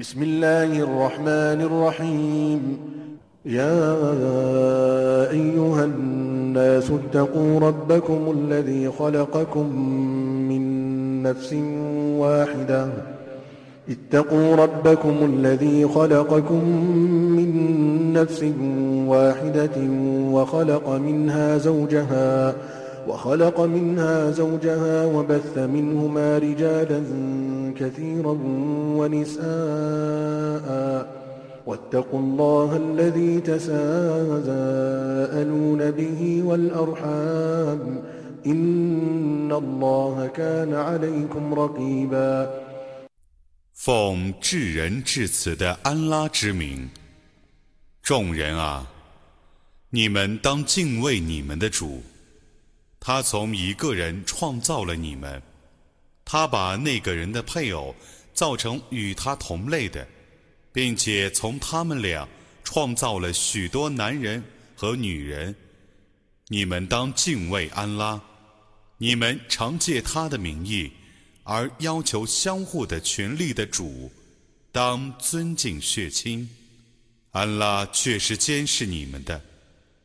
بسم الله الرحمن الرحيم. يا أيها الناس اتقوا ربكم الذي خلقكم من نفس واحدة. اتقوا ربكم الذي خلقكم من نفس واحدة وخلق منها زوجها وخلق منها زوجها وبث منهما رجالا كثيرا ونساء واتقوا الله الذي تساءلون به والأرحام إن الله كان عليكم رقيبا 奉至仁至慈的安拉之名，众人啊，你们当敬畏你们的主。 他从一个人创造了你们，他把那个人的配偶造成与他同类的，并且从他们俩创造了许多男人和女人。你们当敬畏安拉，你们常借他的名义而要求相互的权利的主，当尊敬血亲。安拉却是监视你们的。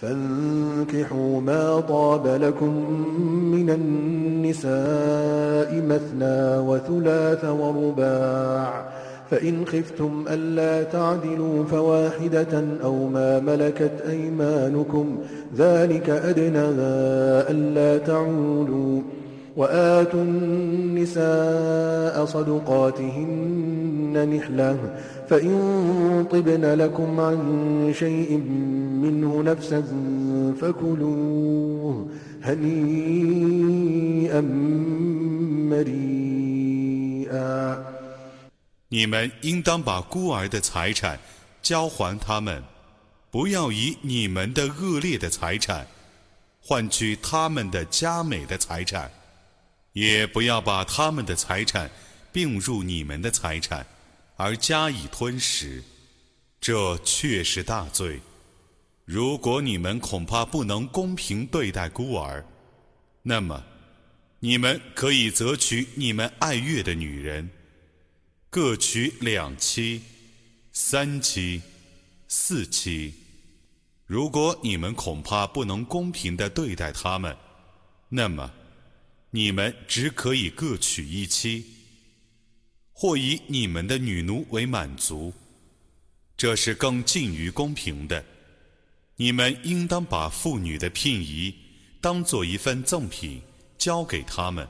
فانكحوا ما طاب لكم من النساء مثنى وثلاث ورباع. فإن خفتم ألا تعدلوا فواحدة أو ما ملكت أيمانكم. ذلك أدنى ألا تعولوا. وآتوا النساء صدقاتهن نحلة فإن طبن لكم عن شيء منه نفسا فكلوه هنيئا مريئا 你们应当把孤儿的财产交还他们，不要以你们的恶劣的财产换取他们的佳美的财产， 也不要把他们的财产并入你们的财产。而加以吞食，这却是大罪。如果你们恐怕不能公平对待孤儿，那么你们可以择取你们爱悦的女人，各娶两妻、三妻、四妻。如果你们恐怕不能公平的对待他们，那么你们只可以各娶一妻。或以你们的女奴为满足，这是更近于公平的。你们应当把妇女的聘仪当做一份赠品交给他们。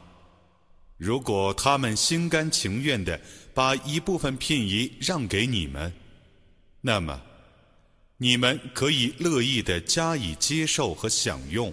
如果他们心甘情愿地把一部分聘仪让给你们，那么你们可以乐意地加以接受和享用。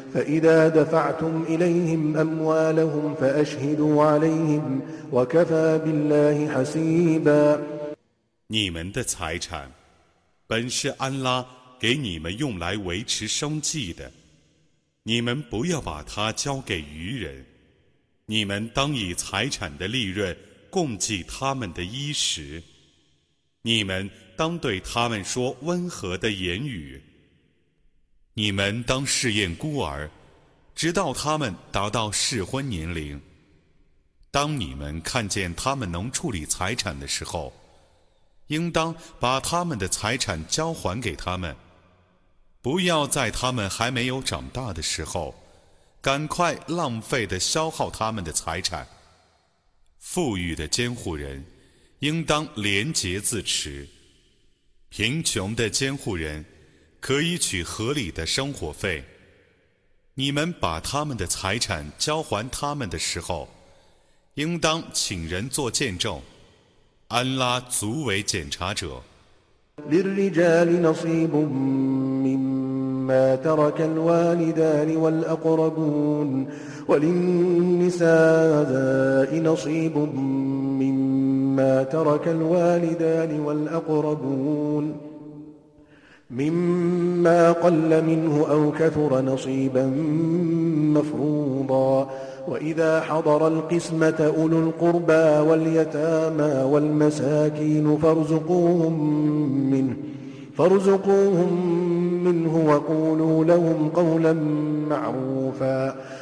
فإذا دفعتم إليهم أموالهم فأشهدوا عليهم وكفى بالله حسيبا 你们的财产本是安拉给你们用来维持生计的，你们不要把它交给愚人。你们当以财产的利润供给他们的衣食。你们当对他们说温和的言语。 你们当试验孤儿，直到他们达到适婚年龄。当你们看见他们能处理财产的时候，应当把他们的财产交还给他们，不要在他们还没有长大的时候，赶快浪费的消耗他们的财产。富裕的监护人应当廉洁自持，贫穷的监护人可以取合理的生活费。你们把他们的财产交还他们的时候。应当请人做见证，安拉足为检察者。للرجال نصيب مما ترك الوالدان والأقربون وللنساء نصيب مما ترك الوالدان والأقربون مما قل منه أو كثر نصيبا مفروضا. وإذا حضر القسمة أولو القربى واليتامى والمساكين فارزقوهم منه فارزقوهم منه وقولوا لهم قولا معروفا.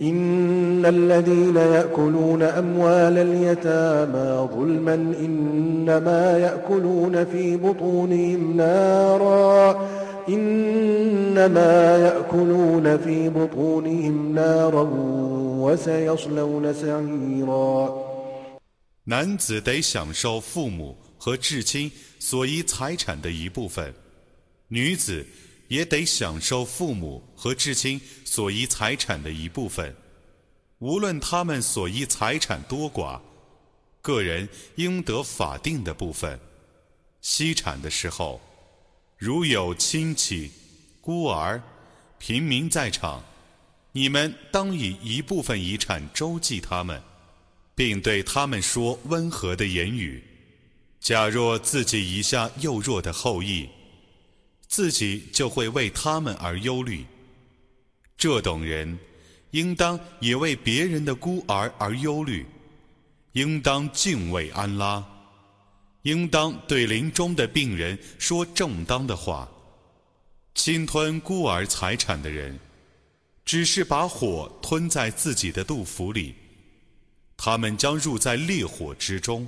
إن الذين يأكلون أموال اليتامى ظلما إنما يأكلون في بطونهم نارا إنما يأكلون في بطونهم نارا وسيصلون سعيرا 男子得享受父母和至亲所依财产的一部分，女子也得享受父母 和至亲所依财产的一部分，无论他们所依财产多寡，个人应得法定的部分。析产的时候，如有亲戚、孤儿、平民在场，你们当以一部分遗产周济他们，并对他们说温和的言语。假若自己遗下幼弱的后裔，自己就会为他们而忧虑。这等人，应当也为别人的孤儿而忧虑，应当敬畏安拉，应当对临终的病人说正当的话。侵吞孤儿财产的人，只是把火吞在自己的肚腹里，他们将入在烈火之中。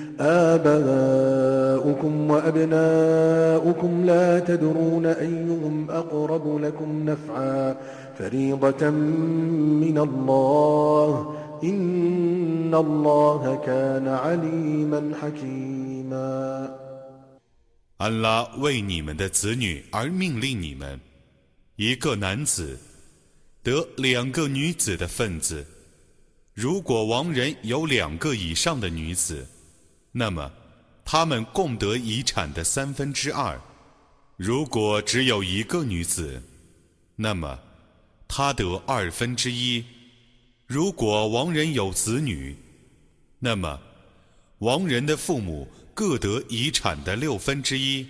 آباؤكم وأبناؤكم لا تدرون أيهم أقرب لكم نفعا فريضة من الله إن الله كان عليما حكيما 安拉为你们的子女而命令你们，一个男子得两个女子的份子。如果亡人有两个以上的女子， 那么，他们共得遗产的三分之二。如果只有一个女子，那么她得二分之一。如果亡人有子女，那么亡人的父母各得遗产的六分之一。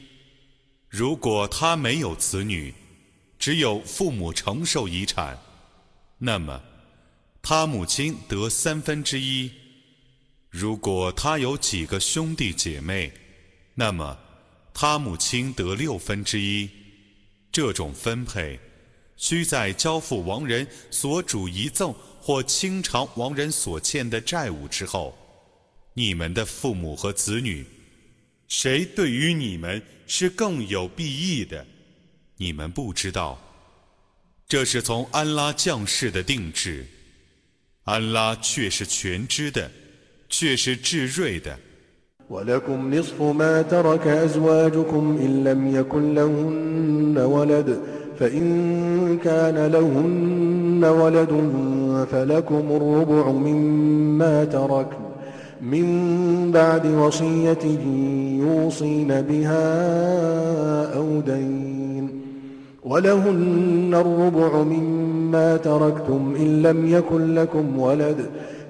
如果他没有子女，只有父母承受遗产，那么他母亲得三分之一。如果他有几个兄弟姐妹，那么他母亲得六分之一。这种分配需在交付亡人所主遗赠或清偿亡人所欠的债务之后。你们的父母和子女，谁对于你们是更有裨益的？你们不知道。这是从安拉降世的定制，安拉却是全知的，却是智睿的。ولكم نصف ما ترك أزواجكم إن لم يكن لهن ولد فإن كان لهن ولد فلكم الربع مما ترك من بعد وصية يوصين بها أو دين ولهن الربع مما تركتم إن لم يكن لكم ولد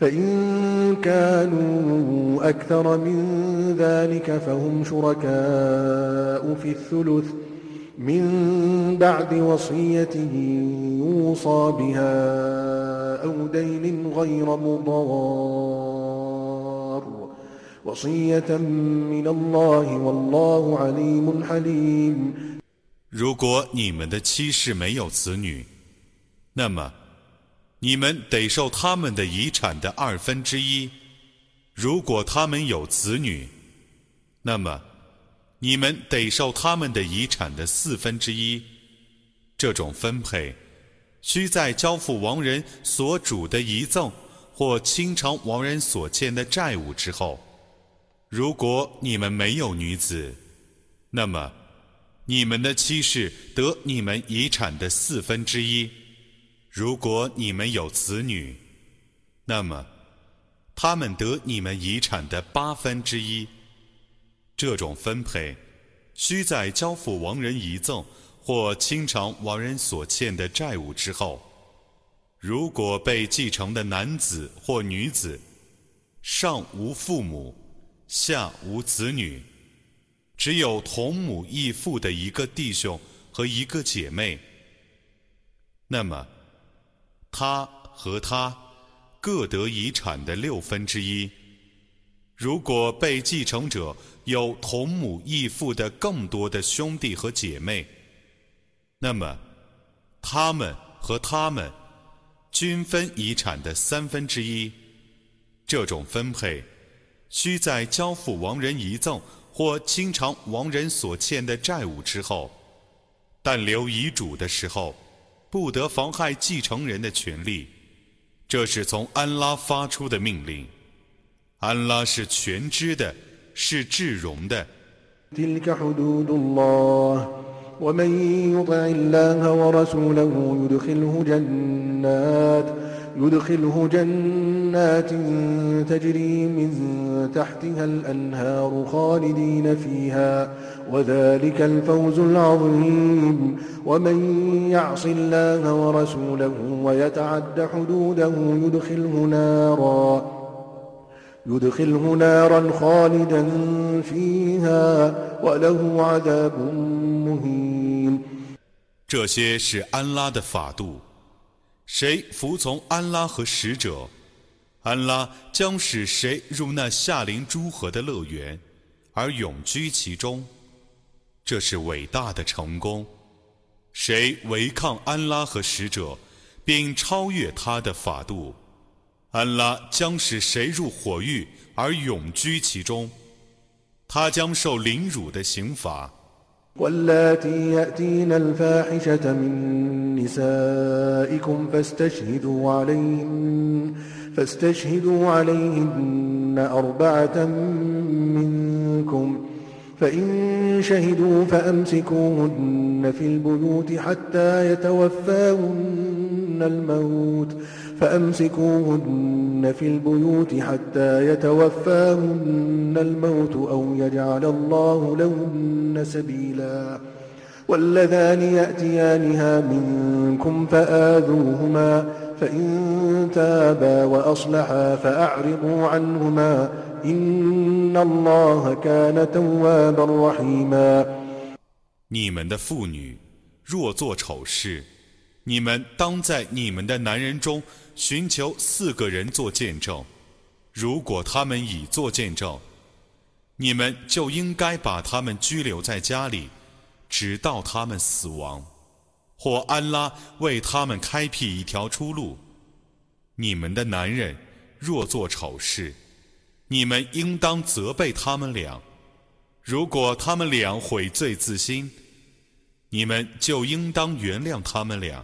فإن كانوا أكثر من ذلك فهم شركاء في الثلث من بعد وصية يوصى بها أو دين غير مضار وصية من الله والله عليم حليم 如果你们的妻室没有子女，那么 你们得受他们的遗产的二分之一；如果他们有子女，那么你们得受他们的遗产的四分之一。这种分配需在交付亡人所主的遗赠或清偿亡人所欠的债务之后。如果你们没有女子，那么。你们的妻室得你们遗产的四分之一；如果你们有子女，那么他们得你们遗产的八分之一。这种分配需在交付亡人遗赠或清偿亡人所欠的债务之后。如果被继承的男子或女子上无父母，下无子女。只有同母异父的一个弟兄和一个姐妹，那么他和他各得遗产的六分之一。如果被继承者有同母异父的更多的兄弟和姐妹，那么他们和他们均分遗产的三分之一。这种分配需在交付亡人遗赠。或清偿亡人所欠的债务之后，但留遗嘱的时候，不得妨害继承人的权利。这是从安拉发出的命令。安拉是全知的，是至容的。يدخله جنات تجري من تحتها الأنهار خالدين فيها وذلك الفوز العظيم. ومن يعص الله ورسوله ويتعد حدوده يدخله نارا. يدخله نارا خالدا فيها وله عذاب مهين 这些是安拉的法度。谁服从安拉和使者，安拉将使谁入那夏林诸河的乐园，而永居其中。这是伟大的成功。谁违抗安拉和使者，并超越他的法度， 安拉将使谁入火狱而永居其中。他将受凌辱的刑罚。واللاتي يأتين الفاحشة من نسائكم فاستشهدوا عليهن فاستشهدوا عليهن أربعة منكم فإن شهدوا فأمسكوهن في البيوت حتى يتوفاهن الموت فأمسكوهن في البيوت حتى يتوفاهن الموت أو يجعل الله لهن سبيلا واللذان يأتيانها منكم فآذوهما فإن تابا وأصلحا فأعرضوا عنهما إن الله كان توابا رحيما 你们的妇女若做丑事， 你们当在你们的男人中 寻求四个人做见证，如果他们已做见证，你们就应该把他们拘留在家里，直到他们死亡，或安拉为他们开辟一条出路。你们的男人若做丑事，你们应当责备他们俩；如果他们俩悔罪自新，你们就应当原谅他们俩。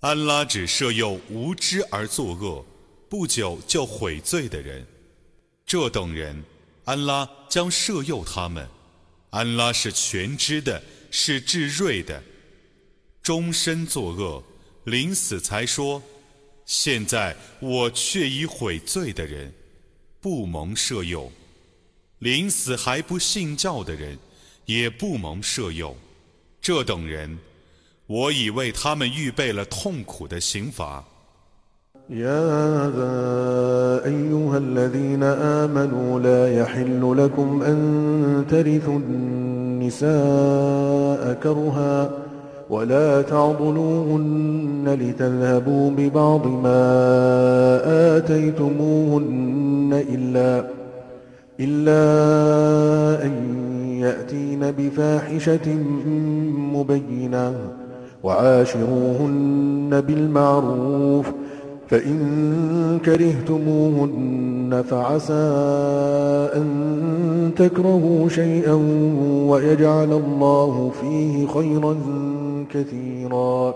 安拉只赦宥无知而作恶、不久就悔罪的人，这等人，安拉将赦宥他们。安拉是全知的，是至睿的。终身作恶，临死才说：“现在我却已悔罪的人，不蒙赦宥；临死还不信教的人，也不蒙赦宥。这等人。”我已为他们预备了痛苦的刑罚。يا أيها الذين آمنوا لا يحل لكم أن ترثوا النساء كرها ولا تعضلوهن لتذهبوا ببعض ما آتيتموهن إلا إلا أن يأتين بفاحشة مبينة وعاشروهن بالمعروف فإن كرهتموهن فعسى أن تكرهوا شيئا ويجعل الله فيه خيرا كثيرا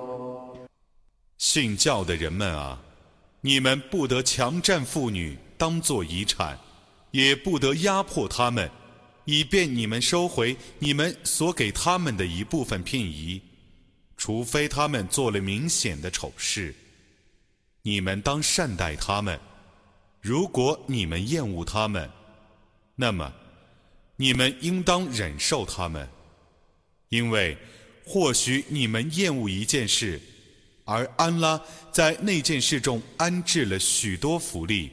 信教的人们啊，你们不得强占妇女当做遗产，也不得压迫他们，以便你们收回你们所给他们的一部分聘仪。 除非他们做了明显的丑事，你们当善待他们。如果你们厌恶他们，那么你们应当忍受他们，因为或许你们厌恶一件事，而安拉在那件事中安置了许多福利。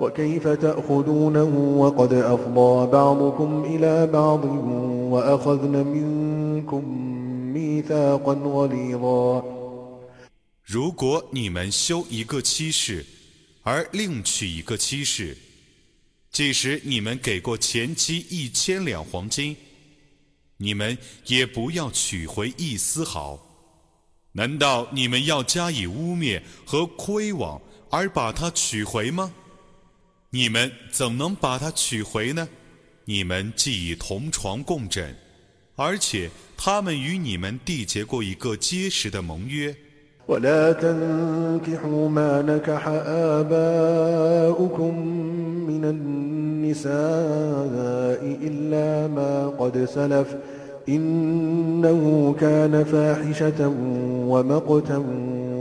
وكيف تأخذونه وقد أفضى بعضكم إلى بعض وأخذن منكم ميثاقا غليظا 如果你们修一个妻室，而另娶一个妻室，即使你们给过前妻一千两黄金，你们也不要取回一丝毫。难道你们要加以污蔑和亏枉而把它取回吗？ 你们怎能把它取回呢？你们既已同床共枕，而且他们与你们缔结过一个结实的盟约。ولا تنكحوا ما نكح آباؤكم من النساء إلا ما قد سلف إنه كان فاحشة ومقتا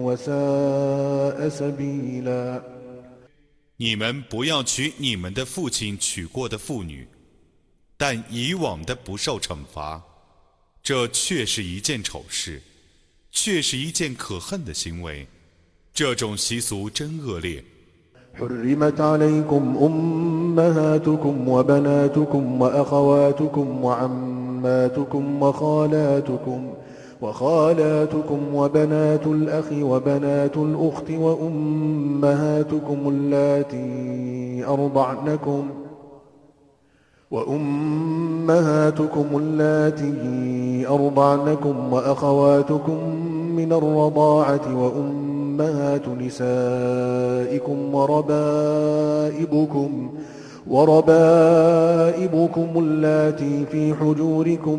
وساء سبيلا 你们不要娶你们的父亲娶过的妇女，但以往的不受惩罚，这却是一件丑事。却是一件可恨的行为，这种习俗真恶劣。 حرمت عليكم أمهاتكم وبناتكم وأخواتكم وعماتكم وخالاتكم وخالاتكم وبنات الأخ وبنات الأخت وأمهاتكم اللاتي أرضعنكم وأمهاتكم اللاتي أرضعنكم وأخواتكم من الرضاعة وأمهاتكم أمهات نسائكم وربائبكم وربائبكم اللاتي في حجوركم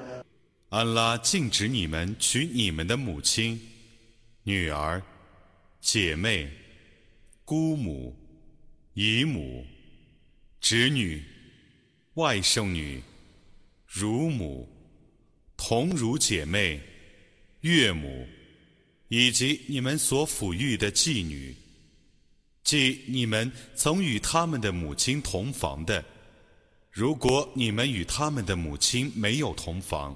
安拉禁止你们娶你们的母亲、女儿、姐妹、姑母、姨母、侄女、外甥女。乳母、同乳姐妹、岳母，以及你们所抚育的妓女，即你们曾与他们的母亲同房的。如果你们与他们的母亲没有同房，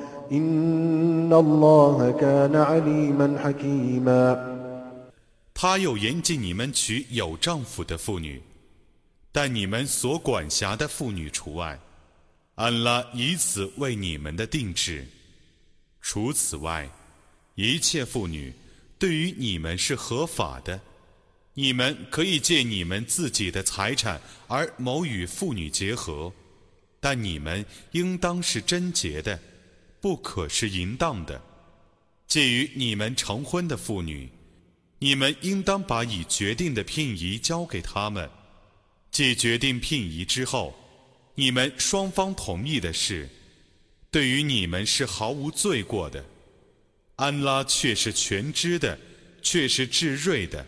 他又严禁你们娶有丈夫的妇女但你们所管辖的妇女除外安拉以此为你们的定制。除此外一切妇女对于你们是合法的你们可以借你们自己的财产而谋与妇女结合但你们应当是贞洁的。不可是淫荡的。介于你们成婚的妇女，你们应当把已决定的聘仪交给他们。既决定聘仪之后。你们双方同意的事，对于你们是毫无罪过的。安拉却是全知的，却是至睿的。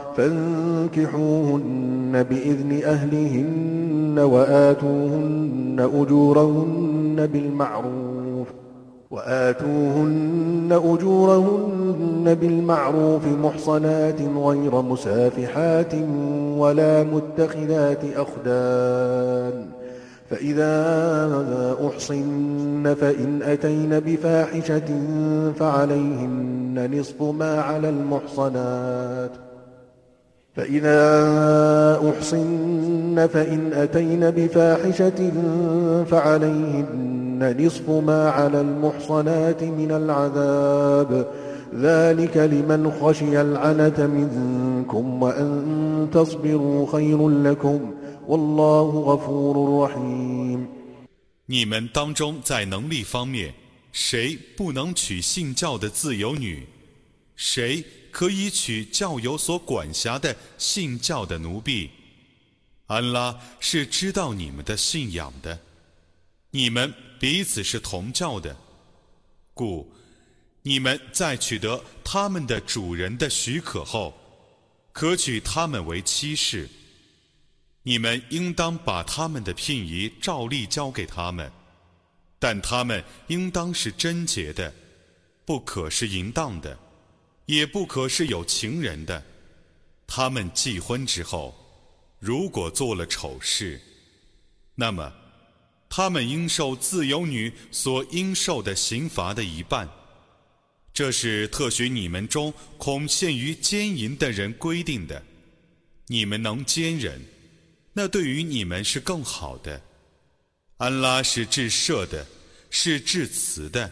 فانكحوهن بإذن أهلهن وآتوهن أجورهن بالمعروف وآتوهن أجورهن بالمعروف محصنات غير مسافحات ولا متخذات أخدان فإذا أحصن فإن أتين بفاحشة فعليهن نصف ما على المحصنات. فإذا أحصن فإن أتين بفاحشة فعليهن نصف ما على المحصنات من العذاب ذلك لمن خشي العنة منكم وأن تصبروا خير لكم ۖ你们当中在能力方面，谁不能娶信教的自由女？谁 可以娶教友所管辖的信教的奴婢？安拉是知道你们的信仰的，你们彼此是同教的，故你们在取得他们的主人的许可后，可娶他们为妻室。你们应当把他们的聘仪照例交给他们，但他们应当是贞洁的，不可是淫荡的，也不可是有情人的。他们继婚之后，如果做了丑事，那么他们应受自由女所应受的刑罚的一半。这是特许你们中恐陷于奸淫的人规定的。你们能奸人，那对于你们是更好的。安拉是至赦的，是至慈的。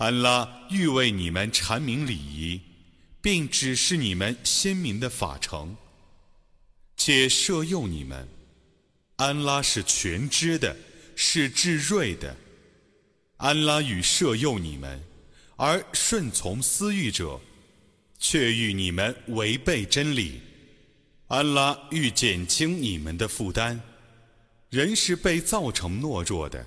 安拉欲为你们阐明礼仪，并指示你们鲜明的法程，且摄诱你们。安拉是全知的，是至睿的。安拉与摄诱你们，而顺从私欲者，却欲你们违背真理。安拉欲减轻你们的负担。人是被造成懦弱的。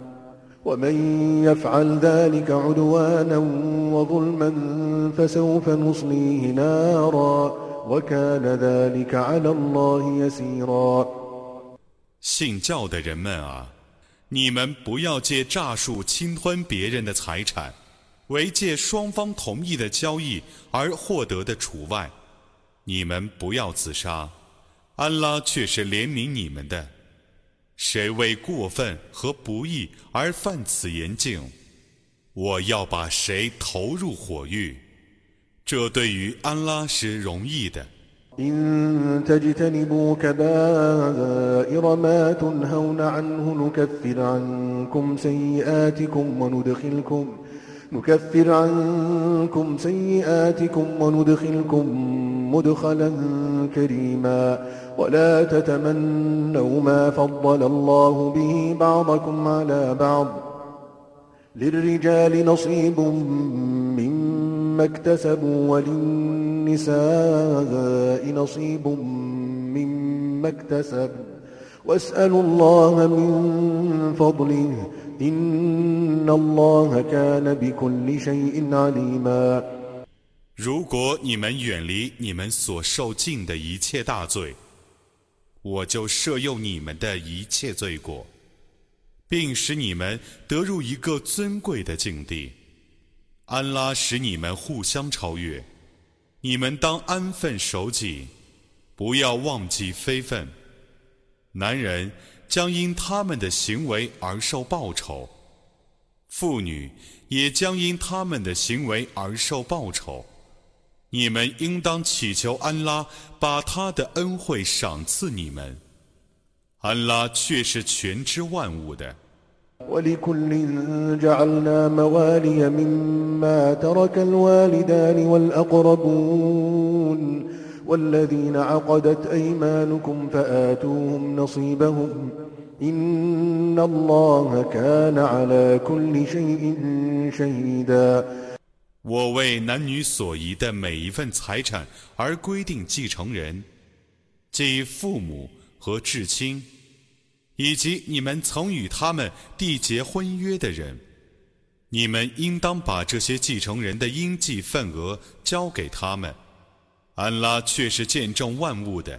ومن يفعل ذلك عدوانا وظلما فسوف نصليه نارا وكان ذلك على الله يسيرا 信教的人们啊！你们不要借诈术侵吞别人的财产，为借双方同意的交易而获得的除外。你们不要自杀，安拉却是怜悯你们的。 谁为过分和不义而犯此言境，我要把谁投入火狱。这对于安拉是容易的。إن تجتنبوا كبائر ما تنهون عنه نكفر عنكم سيئاتكم وندخلكم نكفر عنكم سيئاتكم وندخلكم مدخلا كريما ولا تتمنوا ما فضل الله به بعضكم على بعض للرجال نصيب مما اكتسبوا وللنساء نصيب مما اكتسب واسألوا الله من فضله 如果你们远离你们所受尽的一切大罪，我就赦宥你们的一切罪过，并使你们得入一个尊贵的境地。安拉使你们互相超越，你们当安分守己，不要忘记非分。男人。将因他们的行为而受报酬，妇女也将因他们的行为而受报酬。你们应当祈求安拉把他的恩惠赏赐你们。安拉却是全知万物的。ولكل جعلنا موالي مما ترك الوالدان والأقربون والذين عقدت أيمانكم فآتوهم نصيبهم إن الله كان على كل شيء شهيدا 我为男女所遗的每一份财产而规定继承人，即父母和至亲。以及你们曾与他们缔结婚约的人，你们应当把这些继承人的应计份额交给他们。安拉却是见证万物的。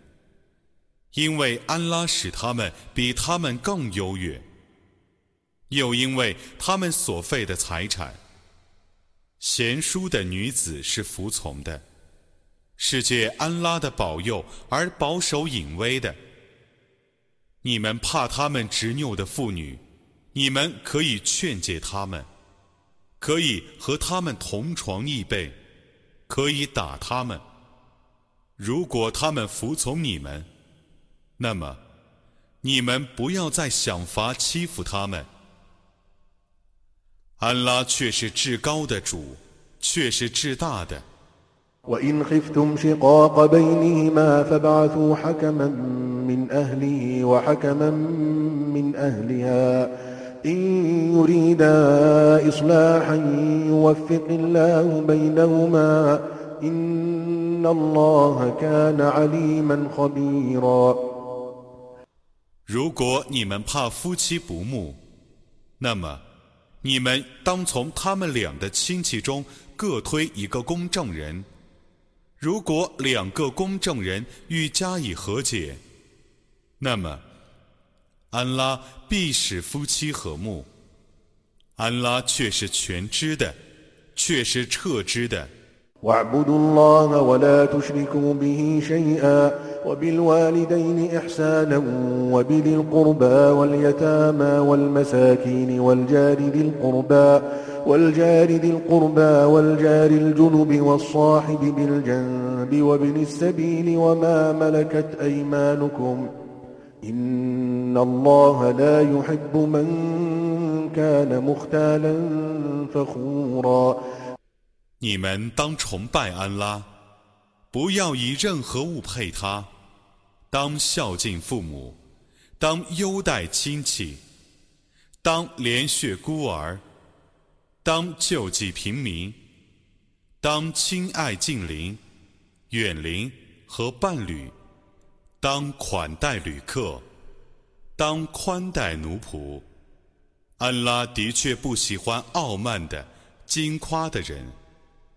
因为安拉使他们比他们更优越，又因为他们所费的财产。贤淑的女子是服从的，是借安拉的保佑而保守隐微的。你们怕他们执拗的妇女，你们可以劝诫他们，可以和他们同床异被，可以打他们。如果他们服从你们，那么你们不要再想法欺负他们。安拉却是至高的主，却是至大的。وإن خفتم شقاق بينهما فابعثوا حكما من أهله وحكما من أهلها إن يريدا إصلاحا يوفق الله بينهما إن الله كان عليما خبيرا 如果你们怕夫妻不睦，那么你们当从他们俩的亲戚中各推一个公证人。如果两个公证人欲加以和解，那么安拉必使夫妻和睦。安拉却是全知的，却是彻知的。واعبدوا الله ولا تشركوا به شيئا وبالوالدين إحسانا وبذي القربى واليتامى والمساكين والجار ذي القربى والجار ذي القربى والجار الجنب والصاحب بالجنب وابن السبيل وما ملكت أيمانكم إن الله لا يحب من كان مختالا فخورا 你们当崇拜安拉，不要以任何物配他；当孝敬父母，当优待亲戚，当连续孤儿，当救济平民，当亲爱近邻、远邻和伴侣，当款待旅客，当宽待奴仆。安拉的确不喜欢傲慢的、矜夸的人。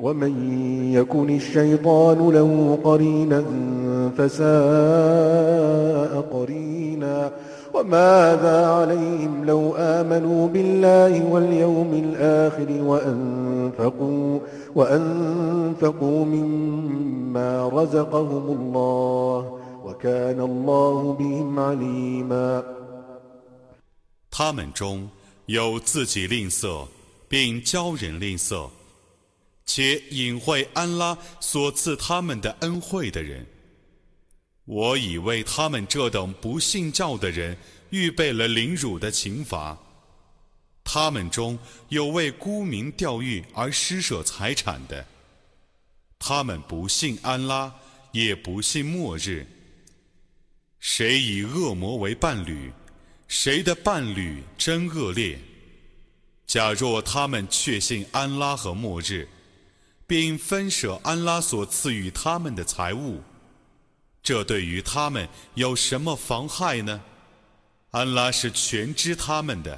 ومن يكن الشيطان له قرينا فساء قرينا وماذا عليهم لو آمنوا بالله واليوم الآخر وأنفقوا, وأنفقوا مما رزقهم الله وكان الله بهم عليما 他们中有自己吝啬，并教人吝啬。 且隐晦安拉所赐他们的恩惠的人，我已为他们这等不信教的人预备了凌辱的刑罚。他们中有为沽名钓誉而施舍财产的，他们不信安拉，也不信末日。谁以恶魔为伴侣，谁的伴侣真恶劣。假若他们确信安拉和末日。并分舍安拉所赐予他们的财物，这对于他们有什么妨害呢？安拉是全知他们的。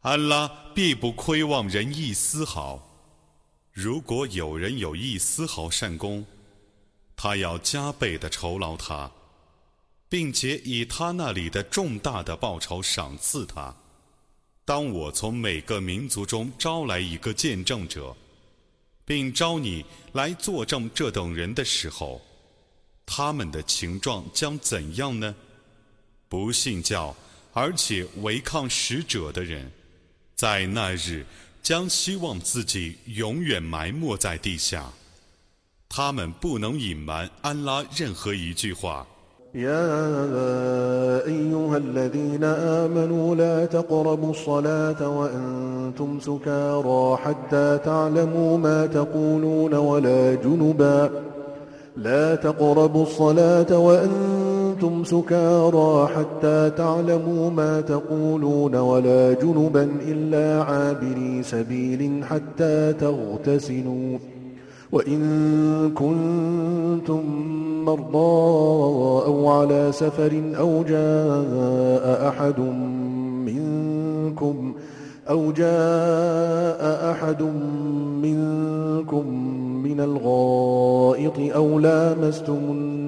安拉必不亏望人一丝毫。如果有人有一丝毫善功，他要加倍的酬劳他，并且以他那里的重大的报酬赏赐他。当我从每个民族中招来一个见证者，并招你来作证这等人的时候，他们的情状将怎样呢？不信教而且违抗使者的人。在那日，将希望自己永远埋没在地下。他们不能隐瞒安拉任何一句话。لا تقربوا الصلاة وأنتم سكارى حتى تعلموا ما تقولون ولا جنبا إلا عابري سبيل حتى تغتسلوا. وإن كنتم مرضى أو على سفر أو جاء أحد منكم أو جاء أحد منكم من الغائط أو لامستم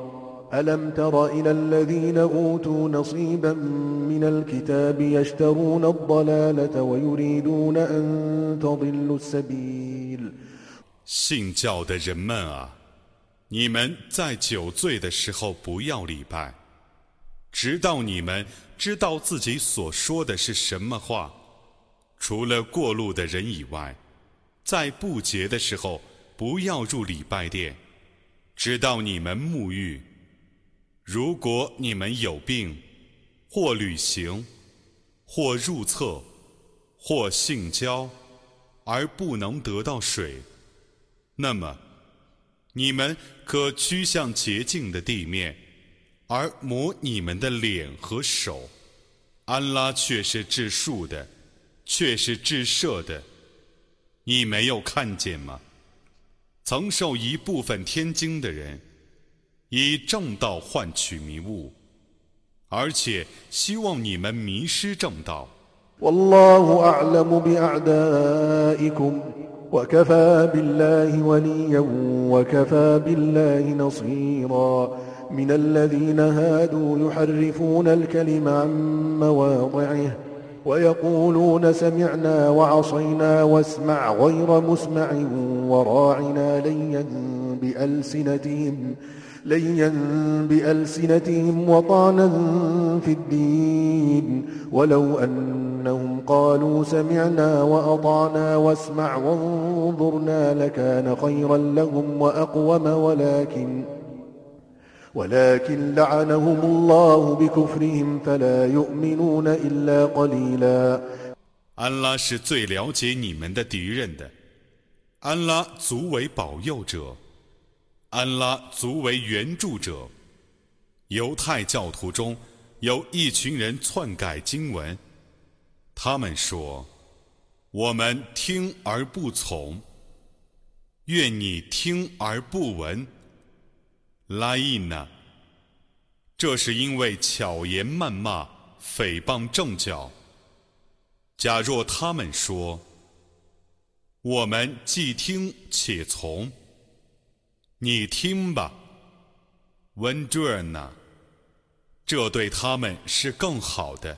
ألم تر إلى الذين أوتوا نصيبا من الكتاب يشترون الضلالة ويريدون أن تضلوا السبيل 信教的人们啊，你们在酒醉的时候不要礼拜，直到你们知道自己所说的是什么话。除了过路的人以外，在不洁的时候不要入礼拜殿，直到你们沐浴。 如果你们有病，或旅行，或入厕，或性交，而不能得到水，那么你们可趋向洁净的地面，而抹你们的脸和手。安拉却是治树的，却是治射的。你没有看见吗？曾受一部分天经的人。以正道换取迷雾，而且希望你们迷失正道。والله أعلم بأعدائكم وكفى بالله وليا وكفى بالله نصيرا من الذين هادوا يحرفون الكلم عن مواضعه ويقولون سمعنا وعصينا واسمع غير مسمع وراعنا ليا بألسنتهم ليا بألسنتهم وطعنا في الدين ولو أنهم قالوا سمعنا وأطعنا واسمع وانظرنا لكان خيرا لهم وأقوم ولكن ولكن لعنهم الله بكفرهم فلا يؤمنون إلا قليلا 安拉是最了解你们的敌人的，安拉足为保佑者。 安拉足为援助者。犹太教徒中有一群人篡改经文，他们说：“我们听而不从，愿你听而不闻。”拉印呢？这是因为巧言谩骂、诽谤正教。假若他们说：“我们既听且从。”你听吧，温朱尔呢？这对他们是更好的，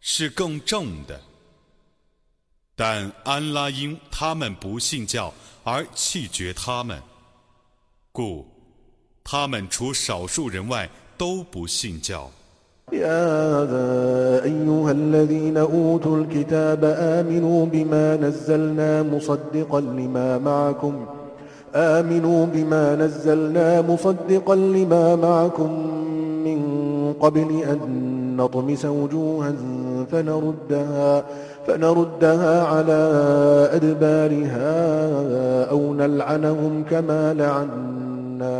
是更正的。但安拉因他们不信教而弃绝他们，故他们除少数人外都不信教。 يا أيها الذين أوتوا الكتاب آمنوا بما نزلنا مصدقا لما معكم آمنوا بما نزلنا مصدقا لما معكم من قبل أن نطمس وجوها فنردها فنردها على أدبارها أو نلعنهم كما لعنا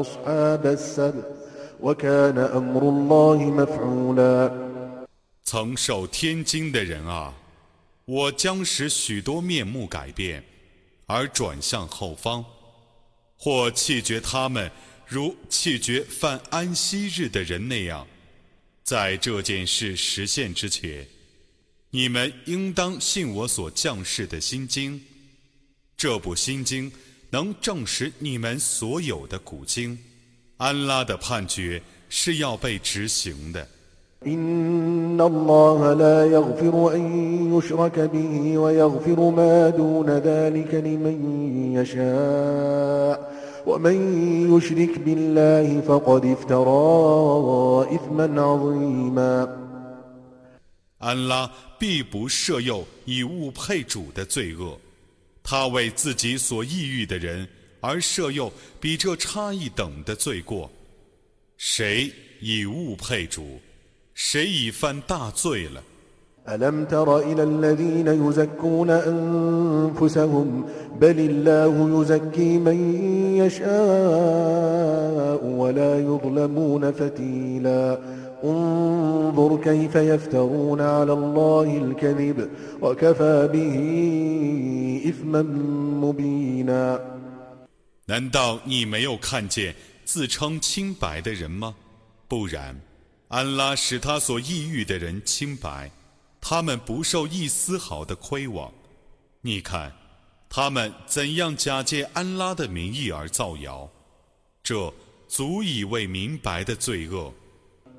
أصحاب السبت 曾受天经的人啊，我将使许多面目改变， 而转向后方，或弃绝他们，如弃绝犯安息日的人那样。在这件事实现之前，你们应当信我所降世的心经。这部心经能证实你们所有的古经。安拉的判决是要被执行的。إن الله لا يغفر أن يشرك به ويغفر ما دون ذلك لمن يشاء ومن يشرك بالله فقد افترى إثما عظيما 安拉必不赦宥以物配主的罪恶，他为自己所抑郁的人。而设又比这差异等的罪过，谁以物配主， 谁已犯大罪了。ألم تر إلى الذين يزكون أنفسهم بل الله يزكي من يشاء ولا يظلمون فتيلا انظر كيف يفترون على الله الكذب وكفى به إثما مبينا 难道你没有看见自称清白的人吗？不然， 安拉使他所抑郁的人清白，他们不受一丝毫的亏枉。你看，他们怎样假借安拉的名义而造谣，这足以为明白的罪恶。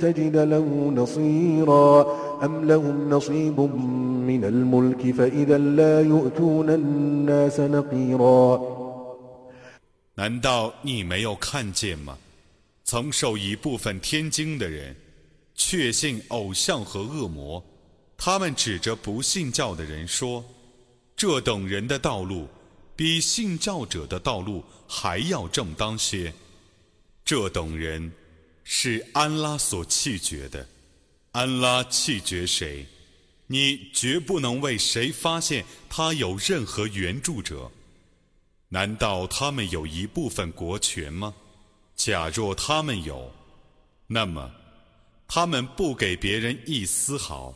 تجد له نصيرا أم لهم نصيب من الملك فإذا لا يؤتون الناس نقيرا 难道你没有看见吗？曾受一部分天经的人，确信偶像和恶魔，他们指着不信教的人说：“这等人的道路，比信教者的道路还要正当些。”这等人 是安拉所弃绝的。安拉弃绝谁，你绝不能为谁发现他有任何援助者。难道他们有一部分国权吗？假若他们有，那么他们不给别人一丝毫。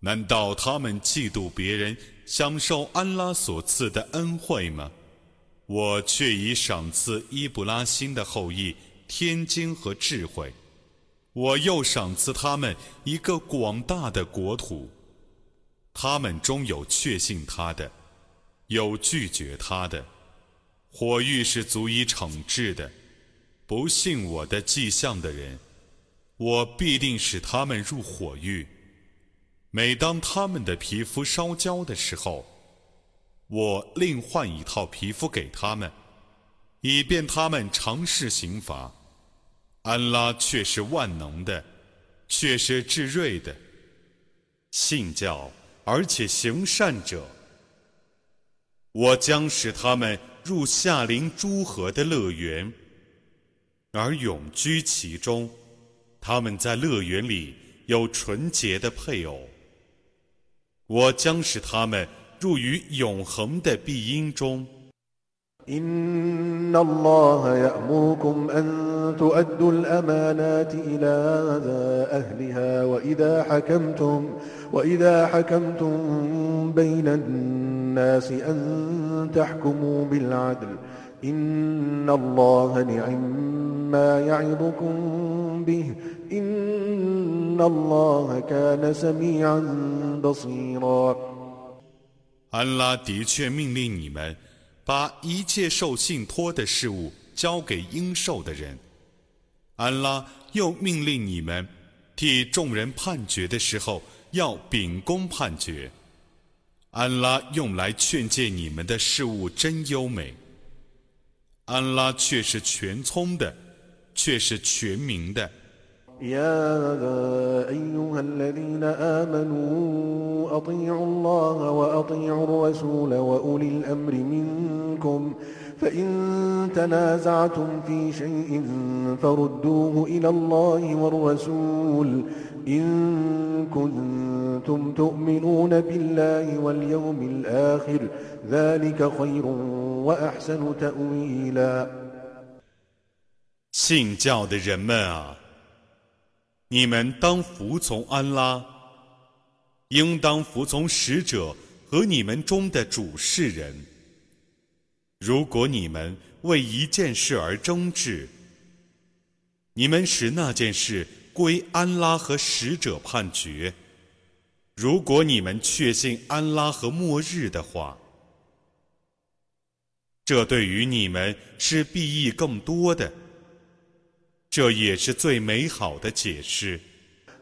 难道他们嫉妒别人享受安拉所赐的恩惠吗？我却已赏赐伊布拉欣的后裔天经和智慧。我又赏赐他们一个广大的国土，他们中有确信他的，有拒绝他的。火域是足以惩治的，不信我的迹象的人，我必定使他们入火狱。每当他们的皮肤烧焦的时候，我另换一套皮肤给他们，以便他们尝试刑罚。安拉却是万能的，却是至睿的。信教而且行善者，我将使他们入夏临诸河的乐园，而永居其中。他们在乐园里有纯洁的配偶。我将使他们入于永恒的庇荫中。إن الله يأمركم أن تؤدوا الأمانات إلى أهلها وإذا حكمتم وإذا حكمتم بين الناس أن تحكموا بالعدل إن الله نعم ما يعظكم به إن الله كان سميعا بصيرا 安拉的确命令你们把一切受信托的事物交给应受的人。安拉又命令你们，替众人判决的时候要秉公判决。安拉用来劝诫你们的事物真优美。 安拉却是全聪的，却是全明的。يا أيها الذين آمنوا أطيعوا الله وأطيعوا الرسول وأولي الأمر منكم فإن تنازعتم في شيء فردوه إلى الله والرسول إن كنتم تؤمنون بالله واليوم الآخر ذلك خير وأحسن تأويلا 信教的人们啊！你们当服从安拉，应当服从使者和你们中的主事人。如果你们为一件事而争执，你们使那件事 归安拉和使者判决。如果你们确信安拉和末日的话，这对于你们是裨益更多的。这也是最美好的解释。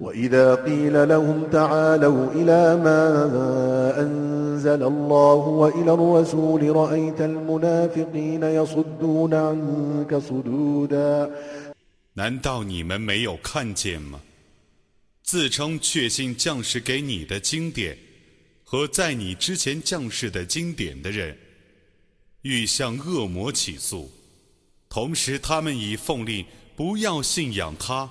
وإذا قيل لهم تعالوا إلى ما أنزل الله وإلى الرسول رأيت المنافقين يصدون عنك صدودا 难道你们没有看见吗？自称确信降世给你的经典和在你之前降世的经典的人，欲向恶魔起诉，同时他们已奉令不要信仰他，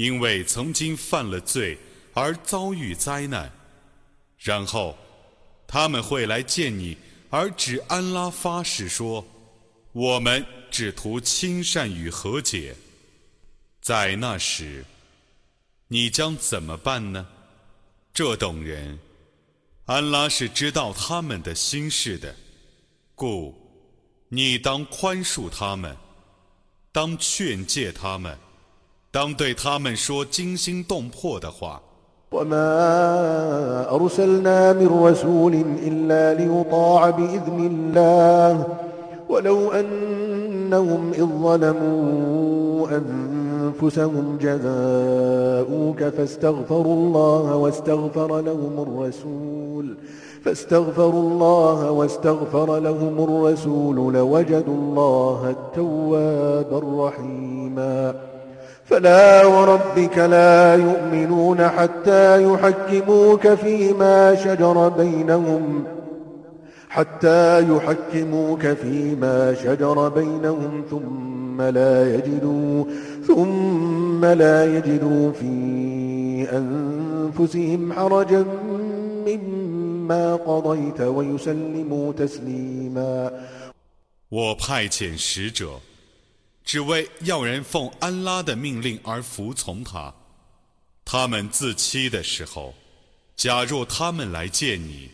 因为曾经犯了罪而遭遇灾难，然后他们会来见你，而指安拉发誓说：“我们只图亲善与和解。”在那时，你将怎么办呢？这等人。安拉是知道他们的心事的，故你当宽恕他们，当劝诫他们，当对他们说惊心动魄的话。إنهم إذ ظلموا أنفسهم جاءوك فاستغفروا الله واستغفر لهم الرسول فاستغفروا الله واستغفر لهم الرسول لوجدوا الله التواب الرحيما فلا وربك لا يؤمنون حتى يحكموك فيما شجر بينهم حتى يحكموك فيما شجر بينهم ثم لا يجدوا ثم لا يجدوا في أنفسهم حرجا مما قضيت ويسلموا تسليما 我派遣使者， 只为要人奉安拉的命令而服从他。他们自欺的时候，假若他们来见你。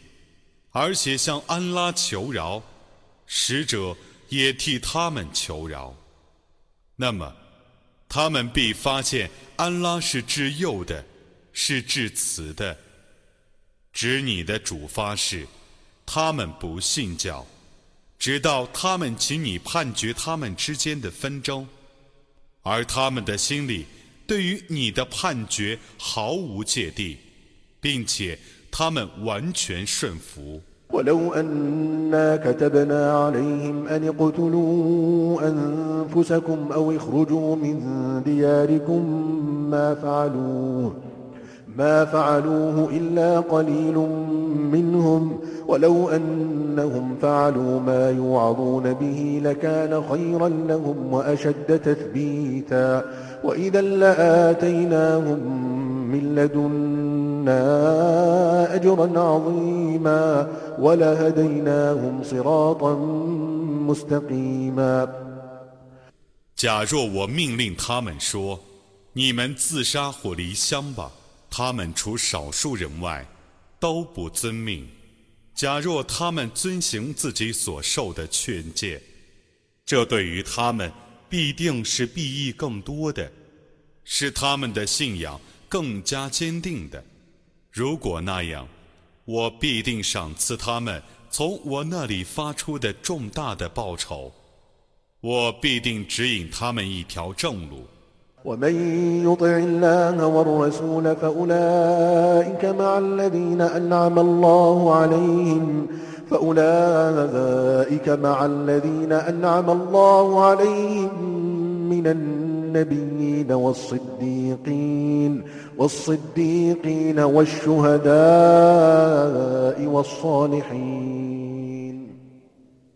而且向安拉求饶，使者也替他们求饶。那么，他们必发现安拉是至幼的，是至慈的。指你的主发誓，他们不信教，直到他们请你判决他们之间的纷争，而他们的心里对于你的判决毫无芥蒂，并且。他们完全顺服。ولو أنا كتبنا عليهم أن اقتلوا أنفسكم أو اخرجوا من دياركم ما فعلوه ما فعلوه إلا قليل منهم ولو أنهم فعلوا ما يوعظون به لكان خيرا لهم وأشد تثبيتا وإذا لآتيناهم من لدنا أجرا عظيما ولهديناهم صراطا مستقيما 假若我命令他们说：“你们自杀或离乡吧。” 他们除少数人外，都不遵命。假若他们遵行自己所受的劝诫，这对于他们必定是裨益更多的，是他们的信仰更加坚定的。如果那样，我必定赏赐他们从我那里发出的重大的报酬。我必定指引他们一条正路。ومن يطع الله والرسول فأولئك مع الذين أنعم الله عليهم فأولئك مع الذين أنعم الله عليهم من النبيين والصديقين والصديقين والشهداء والصالحين.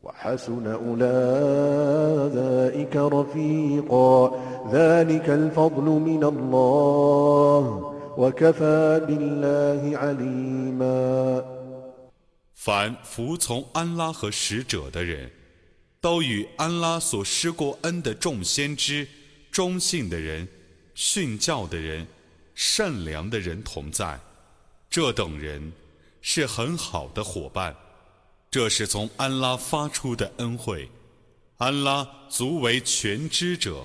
وحسن أولئك رفيقا. 凡服从安拉和使者的人，都与安拉所施过恩的众先知、忠信的人、训教的人、善良的人同在。这等人是很好的伙伴。这是从安拉发出的恩惠。安拉足为全知者。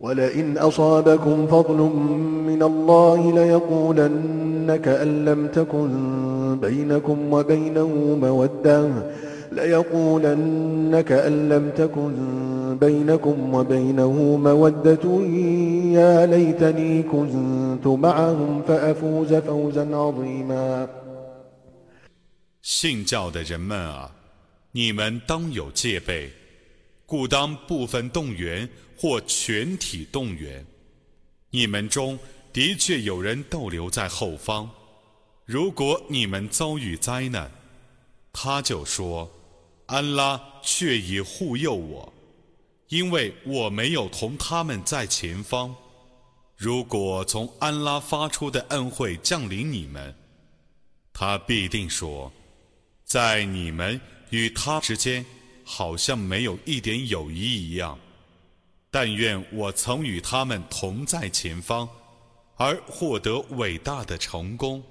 ولئن أصابكم فضل من الله ليقولن كأن لم تكن بينكم وبينه مودة ليقولن كأن لم تكن بينكم وبينه مودة يا ليتني كنت معهم فأفوز فوزا عظيما 信教的人们啊，你们当有戒备，故当部分动员 或全体动员。你们中的确有人逗留在后方。如果你们遭遇灾难，他就说：“安拉却已护佑我，因为我没有同他们在前方。如果从安拉发出的恩惠降临你们，他必定说，在你们与他之间，好像没有一点友谊一样。但愿我曾与他们同在前方，而获得伟大的成功。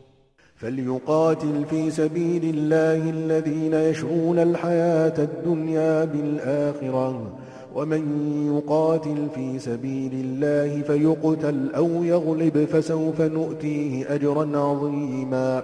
فليقاتل في سبيل الله الذين يشعون الحياة الدنيا بالآخرة ومن يقاتل في سبيل الله فيقتل أو يغلب فسوف نؤتيه أجرا عظيما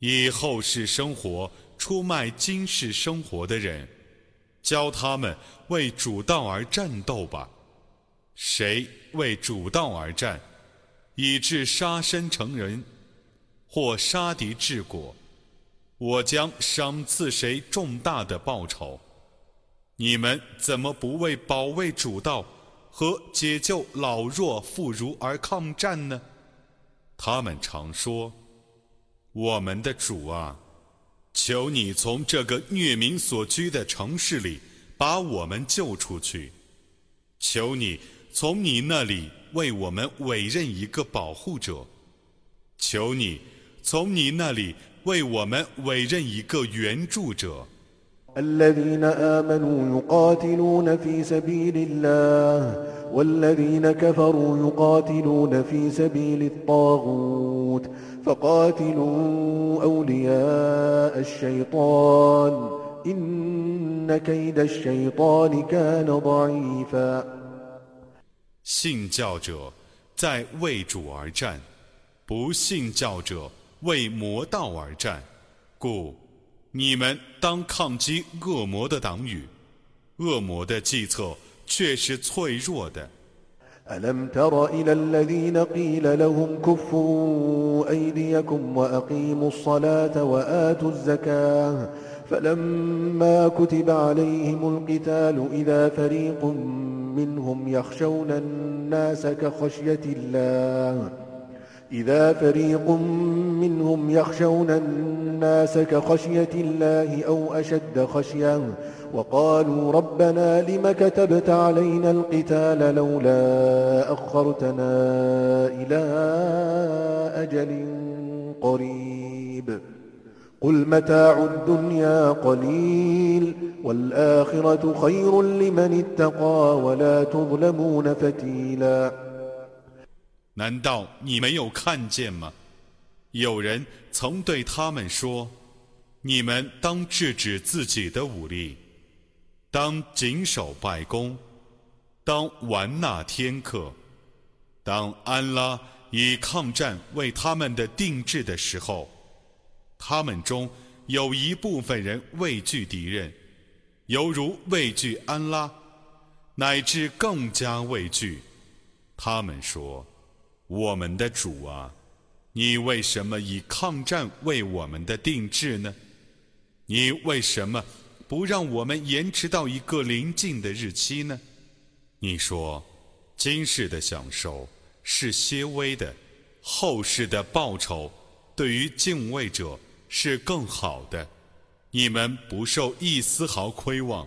以后世生活出卖今世生活的人，教他们为主道而战斗吧。谁为主道而战，以致杀身成人，或杀敌治国，我将赏赐谁重大的报酬。你们怎么不为保卫主道和解救老弱妇孺而抗战呢？他们常说：“我们的主啊，求你从这个虐民所居的城市里把我们救出去，求你。”从你那里为我们委任一个保护者，求你从你那里为我们委任一个援助者。الذين آمنوا يقاتلون في سبيل الله والذين كفروا يقاتلون في سبيل الطاغوت فقاتلوا أولياء الشيطان إن كيد الشيطان كان ضعيفاً 信教者在为主而战，不信教者为魔道而战，故 你们当抗击恶魔的党羽，恶魔的计策却是脆弱的。فلما كتب عليهم القتال إذا فريق منهم يخشون الناس كخشية الله إذا فريق منهم يخشون الناس كخشية الله أو أشد خشية وقالوا ربنا لم كتبت علينا القتال لولا أخرتنا إلى أجل قريب 难道你没有看见吗？有人曾对他们说：“你们当制止自己的武力，当谨守拜功，当玩纳天课，当安拉以抗战为他们的定制的时候。”他们中有一部分人畏惧敌人，犹如畏惧安拉，乃至更加畏惧。他们说：“我们的主啊，你为什么以抗战为我们的定制呢？你为什么不让我们延迟到一个临近的日期呢？”你说：“今世的享受是些微的，后世的报酬对于敬畏者。”是更好的，你们不受一丝毫亏望。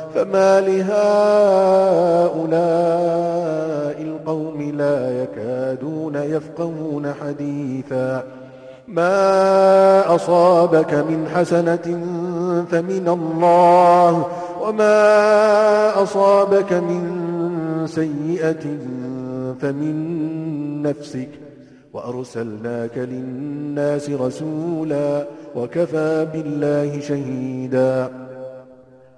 فما لهؤلاء القوم لا يكادون يفقهون حديثا. ما أصابك من حسنة فمن الله وما أصابك من سيئة فمن نفسك. وأرسلناك للناس رسولا وكفى بالله شهيدا.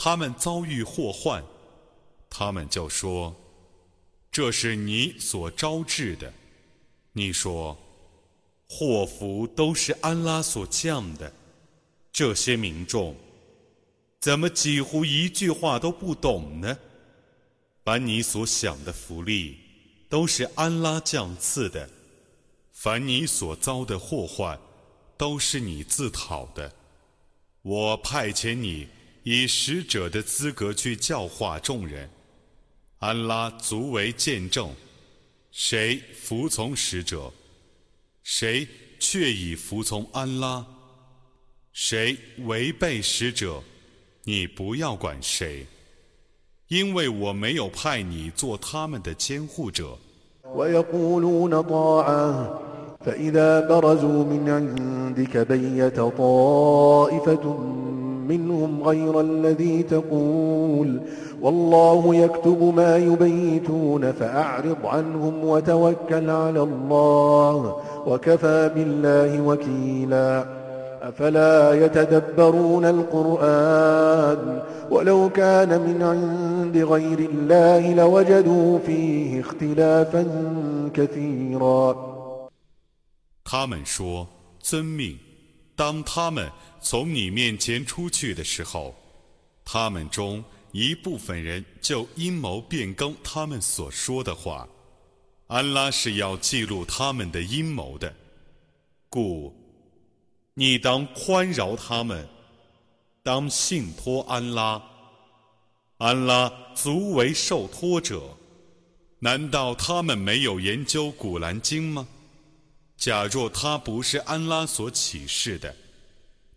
他们遭遇祸患，他们就说：“这是你所招致的。”你说：“祸福都是安拉所降的。”这些民众怎么几乎一句话都不懂呢？凡你所想的福利，都是安拉降赐的；凡你所遭的祸患，都是你自讨的。我派遣你以使者的资格去教化众人，安拉足为见证。谁服从使者，谁却已服从安拉。谁违背使者，你不要管谁，因为我没有派你做他们的监护者。فإذا برزوا من عندك بيت طائفة منهم غير الذي تقول والله يكتب ما يبيتون فأعرض عنهم وتوكل على الله وكفى بالله وكيلاً أفلا يتدبرون القرآن ولو كان من عند غير الله لوجدوا فيه اختلافا كثيرا 他们说：“遵命。”当他们从你面前出去的时候，他们中一部分人就阴谋变更他们所说的话。安拉是要记录他们的阴谋的，故。你当宽饶他们，当信托安拉，安拉足为受托者。难道他们没有研究古兰经吗？假若他不是安拉所启示的，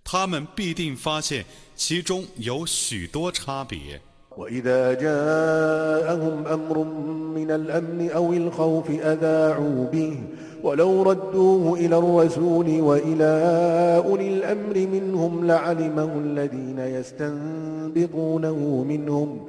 他们必定发现其中有许多差别。وإذا جاءهم أمر من الأمن أو الخوف أذاعوا به ولو ردوه إلى الرسول وإلى أولي الأمر منهم لعلمه الذين يستنبطونه منهم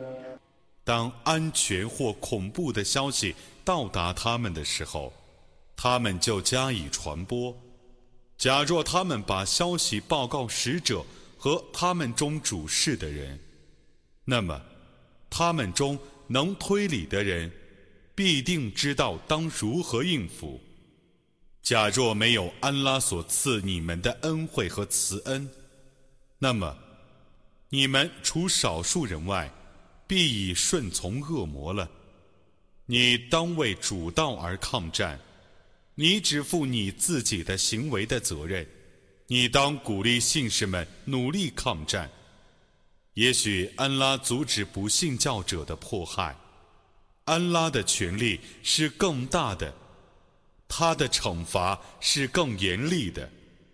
当安全或恐怖的消息到达他们的时候，他们就加以传播。假若他们把消息报告使者和他们中主事的人，那么他们中能推理的人必定知道当如何应付。假若没有安拉所赐你们的恩惠和慈恩，那么你们除少数人外，必已顺从恶魔了。你当为主道而抗战。你只负你自己的行为的责任，你当鼓励信士们努力抗战。也许安拉阻止不信教者的迫害，安拉的权力是更大的，他的惩罚是更严厉的。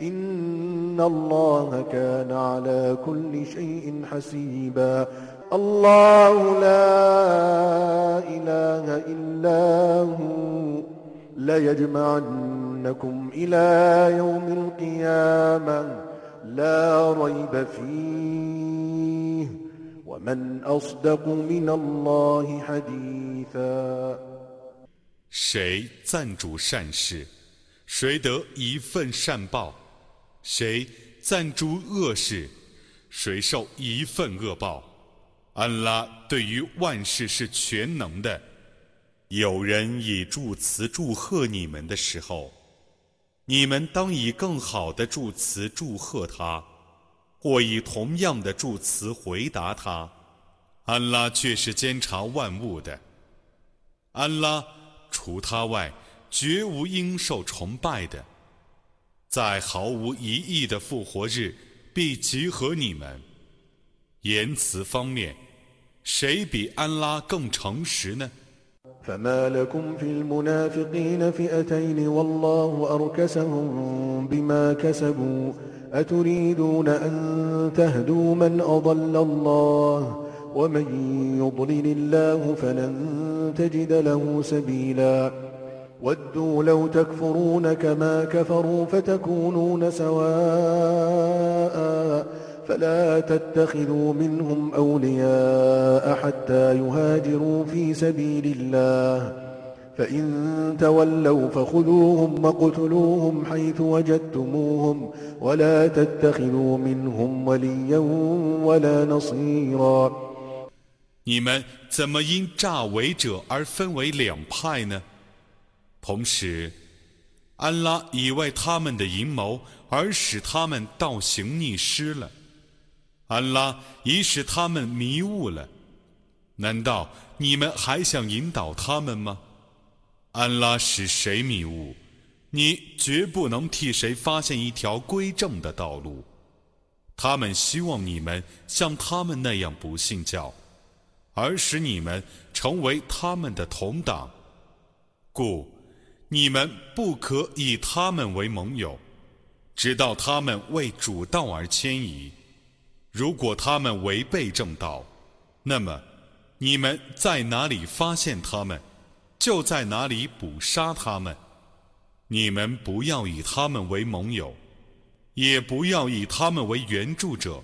إن الله كان على كل شيء حسيبا الله لا إله إلا هو ليجمعنكم إلى يوم القيامة لا ريب فيه ومن أصدق من الله حديثا 谁赞主善事，谁得一份善报； 谁赞助恶事，谁受一份恶报。安拉对于万事是全能的。有人以祝词祝贺你们的时候，你们当以更好的祝词祝贺他，或以同样的祝词回答他。安拉却是监察万物的。安拉。除他外，绝无应受崇拜的。在毫无疑义的复活日，必集合你们。言辞方面，谁比安拉更诚实呢？ومن يضلل الله فلن تجد له سبيلا ودوا لو تكفرون كما كفروا فتكونون سواء فلا تتخذوا منهم أولياء حتى يهاجروا في سبيل الله فإن تولوا فخذوهم وقتلوهم حيث وجدتموهم ولا تتخذوا منهم وليا ولا نصيرا 你们怎么因诈伪者而分为两派呢？ 同时，安拉已为他们的阴谋而使他们倒行逆施了，安拉已使他们迷雾了。难道你们还想引导他们吗？安拉使谁迷雾，你绝不能替谁发现一条归正的道路。他们希望你们像他们那样不信教。而使你们成为他们的同党，故你们不可以他们为盟友，直到他们为主道而迁移。如果他们违背正道，那么你们在哪里发现他们，就在哪里捕杀他们。你们不要以他们为盟友，也不要以他们为援助者。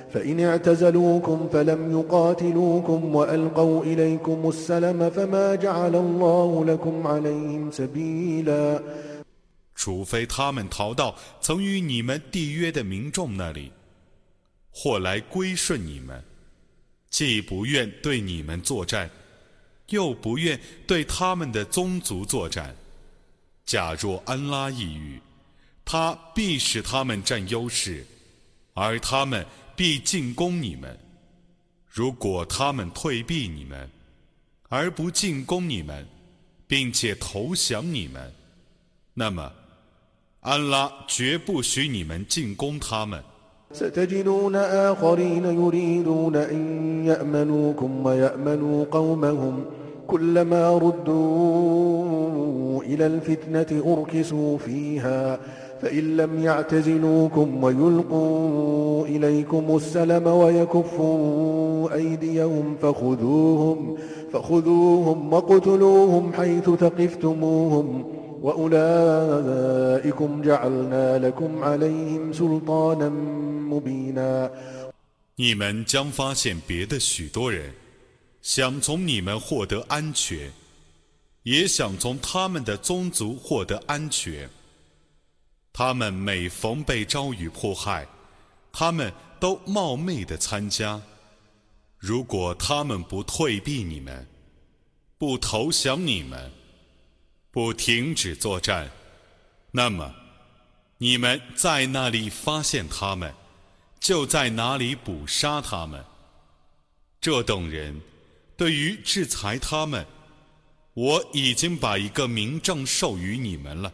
فإن اعتزلوكم فلم يقاتلوكم وألقوا إليكم السلم فما جعل الله لكم عليهم سبيلا 除非他们逃到曾与你们缔约的民众那里，或来归顺你们，既不愿对你们作战，又不愿对他们的宗族作战。假若安拉抑郁，他必使他们占优势，而他们。 必进攻你们。如果他们退避你们，而不进攻你们，并且投降你们，那么安拉绝不许你们进攻他们。فإن لم يعتزلوكم ويلقوا إليكم السلم ويكفوا أيديهم فخذوهم فخذوهم وقتلوهم حيث ثقفتموهم وأولئكم جعلنا لكم عليهم سلطانا مبينا 你们将发现别的许多人想从你们获得安全，也想从他们的宗族获得安全。 他们每逢被遭遇迫害，他们都冒昧的参加。如果他们不退避你们，不投降你们，不停止作战，那么你们在那里发现他们，就在哪里捕杀他们。这等人，对于制裁他们，我已经把一个明证授予你们了。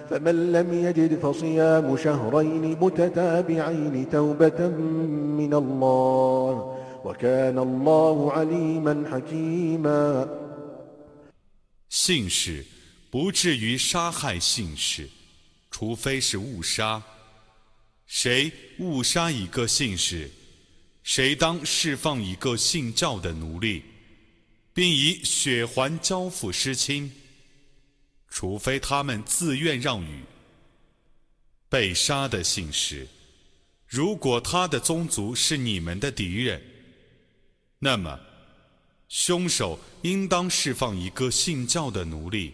فمن لم يجد فصيام شهرين متتابعين توبة من الله وكان الله عليما حكيما 信使不至于杀害信使，除非是误杀。谁误杀一个信使，谁当释放一个信教的奴隶，并以血还交付失亲。 除非他们自愿让与。被杀的信使，如果他的宗族是你们的敌人，那么。凶手应当释放一个信教的奴隶。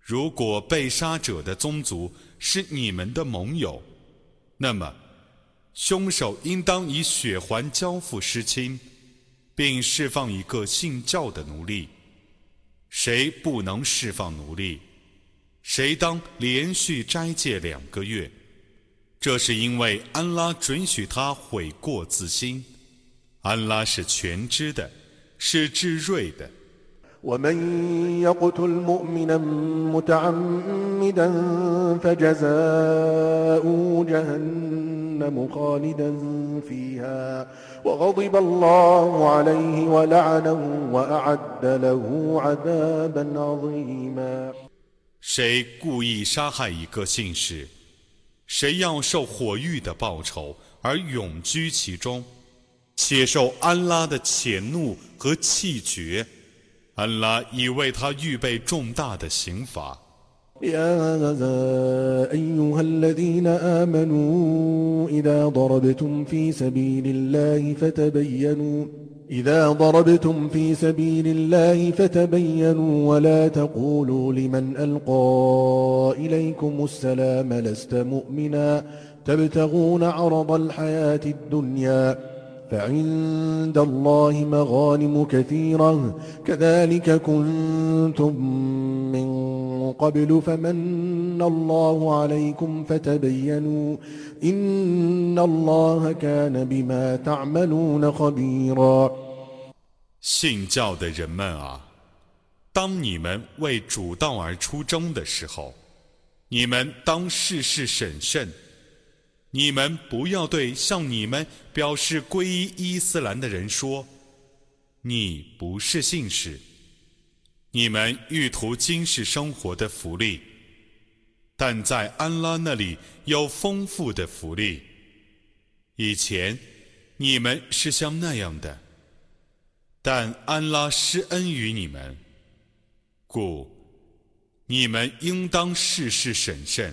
如果被杀者的宗族是你们的盟友，那么凶手应当以血还交付失亲，并释放一个信教的奴隶。谁不能释放奴隶，谁当连续斋戒两个月。这是因为安拉准许他悔过自新。安拉是全知的。是智睿的。ومن يقتل مؤمنا متعمدا فجزاؤه جهنم خالدا فيها وغضب الله عليه ولعنه وأعد له عذابا عظيما 谁故意杀害一个信使，谁要受火狱的报酬而永居其中。且受安拉的谴怒和气绝， 安拉已为他预备重大的刑罚。يا أيها الذين آمنوا إذا ضربتم في سبيل الله فتبينوا إذا ضربتم في سبيل الله فتبينوا ولا تقولوا لمن ألقى إليكم السلام لست مؤمنا تبتغون عرض الحياة الدنيا فعند الله مغانم كثيرة كذلك كنتم من قبل فمن الله عليكم فتبينوا إن الله كان بما تعملون خبيرا 信教的人们啊，当你们为主道而出征的时候，你们当事事审慎。 你们不要对向你们表示皈依伊斯兰的人说：“你不是信使。”你们欲图今世生活的福利，但在安拉那里有丰富的福利。以前你们是像那样的，但安拉施恩于你们，故你们应当事事审慎。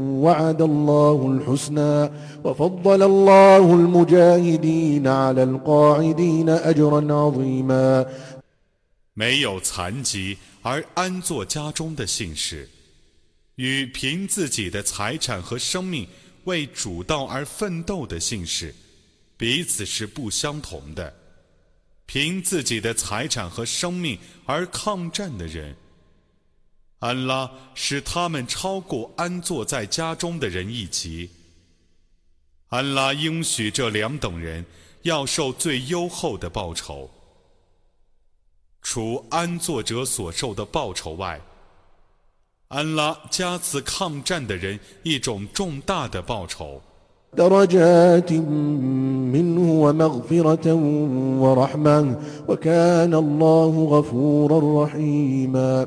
وعد الله الحسنى وفضل الله المجاهدين على القاعدين أجرا عظيما 没有残疾而安坐家中的信士，与凭自己的财产和生命为主道而奋斗的信士，彼此是不相同的。凭自己的财产和生命而抗战的人。 安拉使他们超过安坐在家中的人一级。安拉应许这两等人要受最优厚的报酬。除安坐者所受的报酬外， 安拉加赐抗战的人一种重大的报酬。درجات منه ومغفرة ورحمة وكان الله غفورا رحيما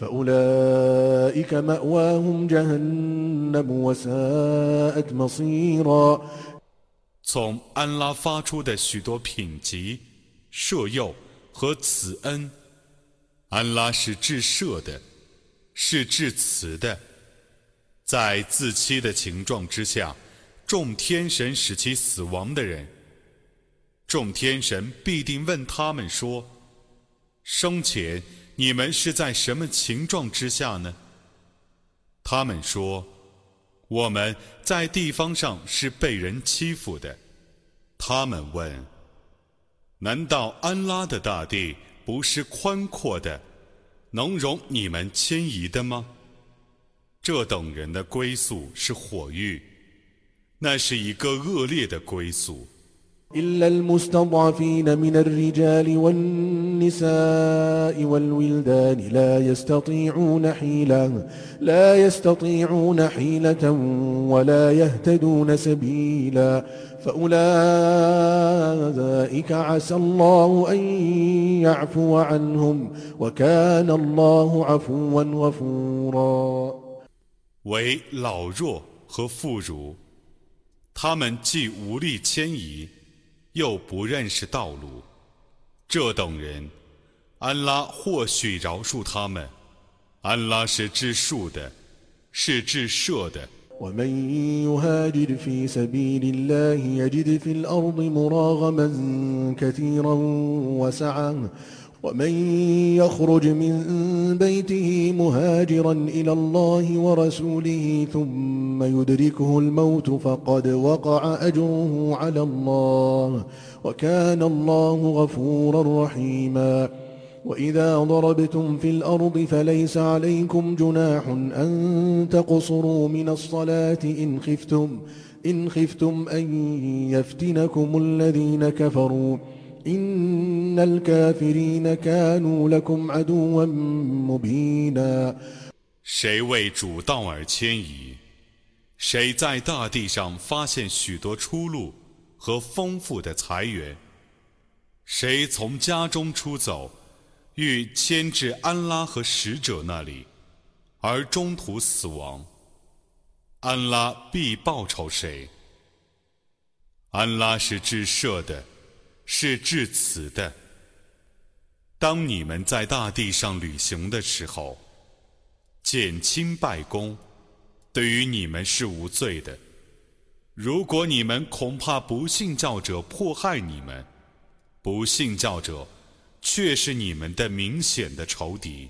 فأولئك مأواهم جهنم وساءت مصيرا 从安拉发出的许多品级、赦宥和慈恩，安拉是至赦的，是至慈的。在自欺的情状之下，众天神使其死亡的人，众天神必定问他们说：“生前 你们是在什么情状之下呢？”他们说：“我们在地方上是被人欺负的。”他们问：“难道安拉的大地不是宽阔的，能容你们迁移的吗？”这等人的归宿是火狱，那是一个恶劣的归宿。إلا المستضعفين من الرجال والنساء والولدان لا يستطيعون حيلة لا يستطيعون حيلة ولا يهتدون سبيلا فأولئك عسى الله أن يعفو عنهم وكان الله عفوا غفورا 为老弱和妇孺，他们既无力迁移， 又不认识道路，这等人，安拉或许饶恕他们。安拉是至恕的，是至赦的。ومن يخرج من بيته مهاجرا إلى الله ورسوله ثم يدركه الموت فقد وقع أجره على الله وكان الله غفورا رحيما. وإذا ضربتم في الأرض فليس عليكم جناح أن تقصروا من الصلاة إن خفتم إن خفتم أن يفتنكم الذين كفروا. 谁为主道而迁移？谁在大地上发现许多出路和丰富的财源？谁从家中出走，欲迁至安拉和使者那里，而中途死亡？安拉必报酬谁？安拉是至赦的。是至此的。当你们在大地上旅行的时候，减轻拜功，对于你们是无罪的。如果你们恐怕不信教者迫害你们，不信教者却是你们的明显的仇敌。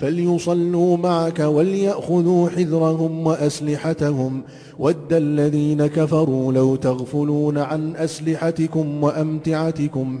فليصلوا معك وليأخذوا حذرهم وأسلحتهم. ود الذين كفروا لو تغفلون عن أسلحتكم وأمتعتكم.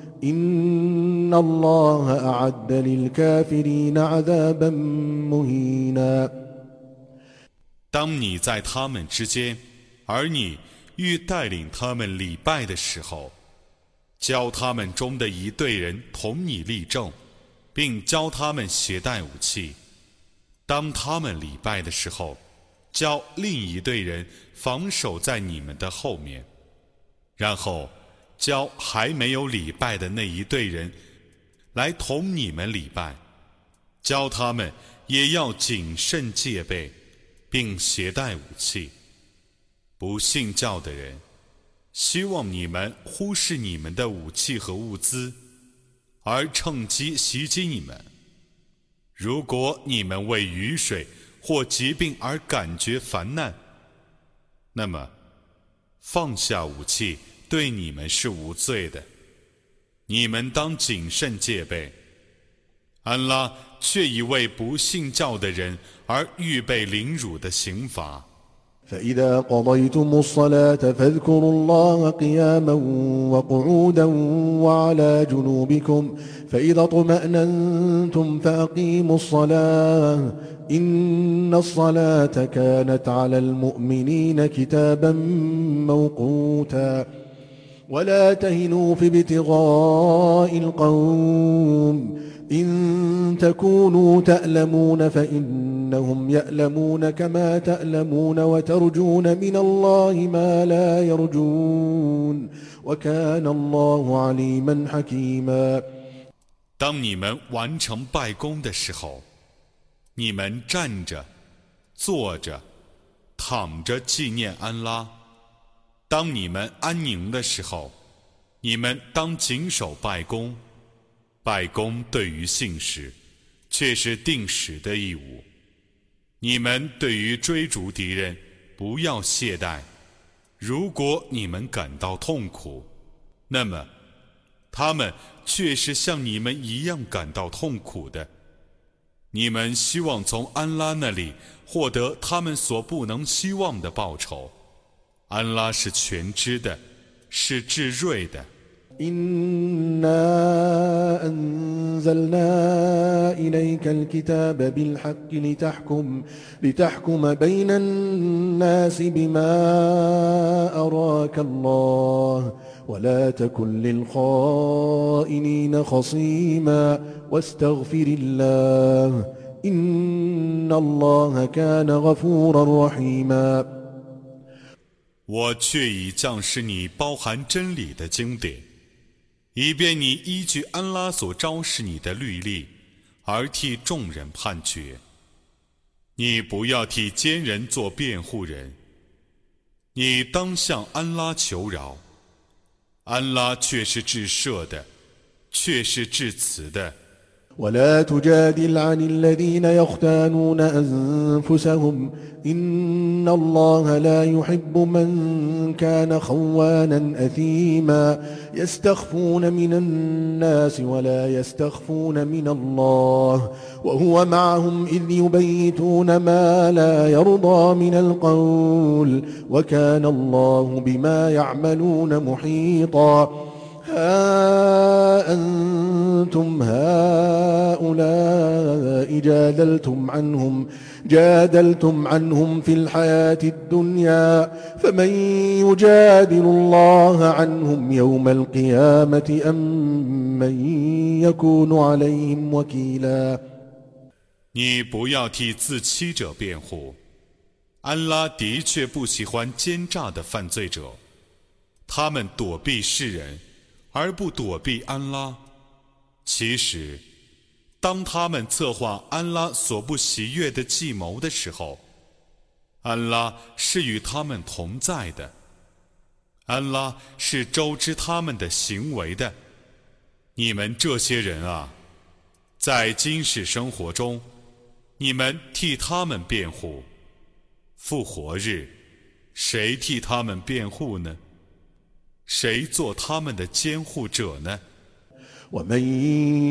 إن الله أعد للكافرين عذابا مهينا 当你在他们之间，而你欲带领他们礼拜的时候， 教他们中的一队人同你立正，并教他们携带武器。当他们礼拜的时候，教另一队人防守在你们的后面，然后 教还没有礼拜的那一队人来同你们礼拜，教他们也要谨慎戒备，并携带武器。不信教的人。希望你们忽视你们的武器和物资，而趁机袭击你们。如果你们为雨水或疾病而感觉烦难，那么放下武器对你们是无罪的。你们当谨慎戒备。安拉却已为不信教的人而预备凌辱的刑罚。فإذا قضيتم الصلاة فاذكروا الله قياما وقعودا وعلى جنوبكم فإذا اطمأننتم فأقيموا الصلاة إن الصلاة كانت على المؤمنين كتابا موقوتا ولا تهنوا في ابتغاء القوم إن تكونوا تألمون فإنهم يألمون كما تألمون وترجون من الله ما لا يرجون وكان الله عليما حكيما 当你们完成拜功的时候，你们站着、坐着、躺着纪念安拉； 当你们安宁的时候，你们当谨守拜功。拜功对于信使，却是定时的义务。你们对于追逐敌人，不要懈怠。如果你们感到痛苦，那么他们却是像你们一样感到痛苦的。你们希望从安拉那里获得他们所不能希望的报酬。安拉是全知的，是智睿的。إنا أنزلنا إليك الكتاب بالحق لتحكم لتحكم بين الناس بما أراك الله ولا تكن للخائنين خصيما واستغفر الله إن الله كان غفورا رحيما 我却已降示你包含真理的经典。以便你依据安拉所昭示你的律例，而替众人判决。你不要替奸人做辩护人。你当向安拉求饶，安拉却是至赦的，却是至慈的。ولا تجادل عن الذين يختانون أنفسهم. إن الله لا يحب من كان خوانا أثيما. يستخفون من الناس ولا يستخفون من الله. وهو معهم إذ يبيتون ما لا يرضى من القول. وكان الله بما يعملون محيطا. ها أنتم هؤلاء جادلتم عنهم جادلتم عنهم في الحياة الدنيا فمن يجادل الله عنهم يوم القيامة أم من يكون عليهم وكيلا 你不要替自欺者辩护，安拉的确不喜欢奸诈的犯罪者，他们躲避世人。 而不躲避安拉。其实，当他们策划安拉所不喜悦的计谋的时候，安拉是与他们同在的。安拉是周知他们的行为的。你们这些人啊，在今世生活中，你们替他们辩护；复活日，谁替他们辩护呢？谁做他们的监护者呢？ومن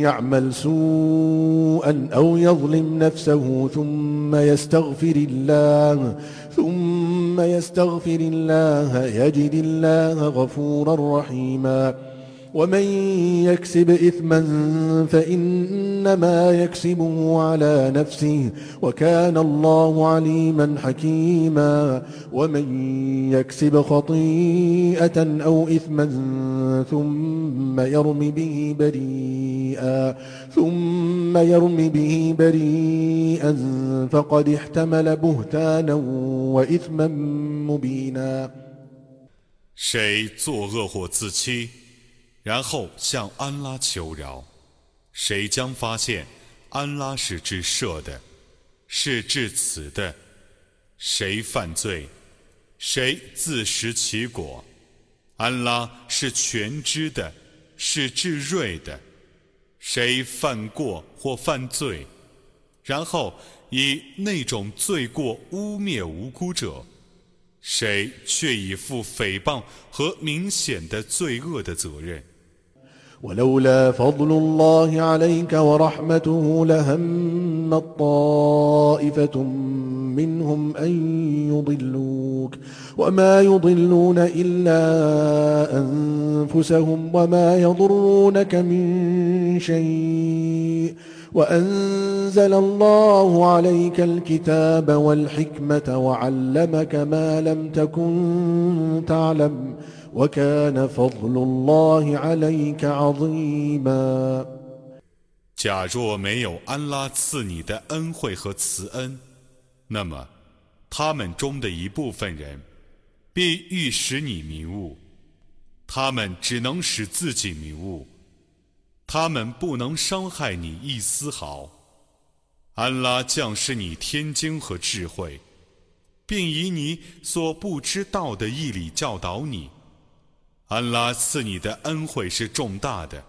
يعمل سوءا أو يظلم نفسه ثم يستغفر الله ثم يستغفر الله يجد الله غفورا رحيما ومن يكسب إثما فإنما يكسبه على نفسه وكان الله عليما حكيما ومن يكسب خطيئة أو إثما ثم يرم به بريئا ثم يرم به بريئا فقد احتمل بهتانا وإثما مبينا 谁作恶或自欺， 然后向安拉求饶，谁将发现安拉是至赦的，是至慈的。谁犯罪，谁自食其果。安拉是全知的，是至睿的。谁犯过或犯罪，然后以那种罪过污蔑无辜者。谁却已负诽谤和明显的罪恶的责任。ولولا فضل الله عليك ورحمته لهم طائفة منهم أن يضلوك وما يضلون إلا أنفسهم وما يضرونك من شيء وأنزل الله عليك الكتاب والحكمة وعلمك ما لم تكن تعلم وكان فضل الله عليك عظيما 假若没有安拉赐你的恩惠和慈恩，那么他们中的一部分人必欲使你迷雾，他们只能使自己迷雾。他们不能伤害你一丝毫。安拉降示你天经和智慧，并以你所不知道的义理教导你。 安拉赐你的恩惠是重大的。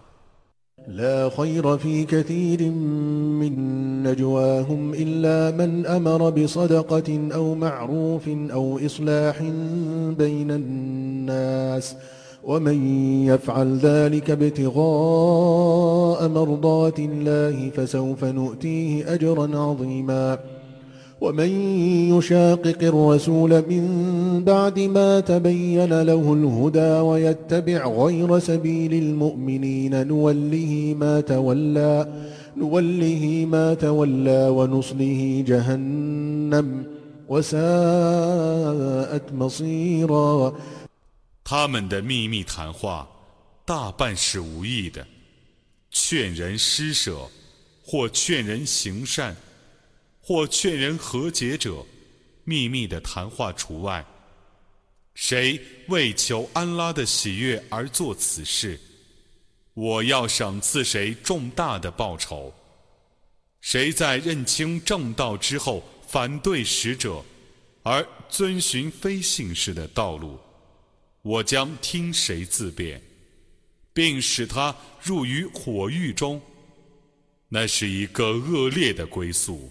ومن يفعل ذلك ابتغاء مرضات الله فسوف نؤتيه أجرا عظيما ومن يشاقق الرسول من بعد ما تبين له الهدى ويتبع غير سبيل المؤمنين نوله ما تولى نوله ما تولى ونصله جهنم وساءت مصيرا 他们的秘密谈话，大半是无意的，劝人施舍，或劝人行善， 或劝人和解者，秘密的谈话除外。谁为求安拉的喜悦而做此事，我要赏赐谁重大的报酬。谁在认清正道之后反对使者，而遵循非信士的道路。我将听谁自辩，并使他入于火狱中，那是一个恶劣的归宿。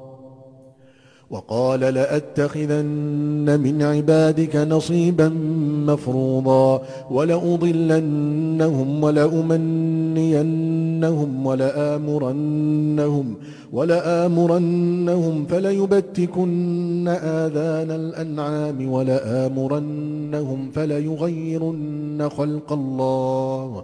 وقال لأتخذن من عبادك نصيبا مفروضا ولأضلنهم ولأمنينهم ولآمرنهم ولآمرنهم فليبتكن آذان الأنعام ولآمرنهم فليغيرن خلق الله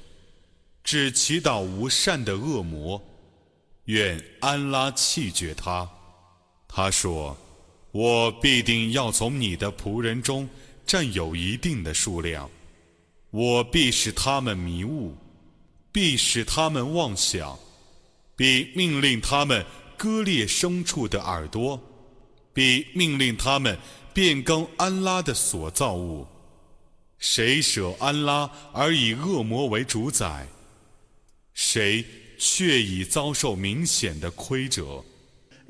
只祈祷无善的恶魔，愿安拉弃绝他。他说：“我必定要从你的仆人中占有一定的数量，我必使他们迷雾，必使他们妄想，必命令他们割裂牲畜的耳朵，必命令他们变更安拉的所造物。谁舍安拉而以恶魔为主宰，谁却已遭受明显的亏折。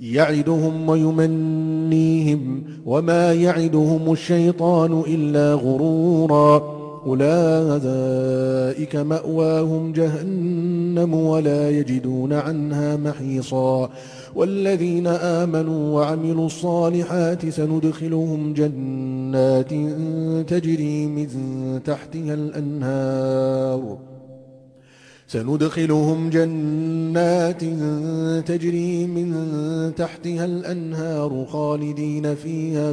يعدهم ويمنيهم وما يعدهم الشيطان إلا غرورا أولئك مأواهم جهنم ولا يجدون عنها محيصا والذين آمنوا وعملوا الصالحات سندخلهم جنات تجري من تحتها الأنهار سندخلهم جنات تجري من تحتها الأنهار خالدين فيها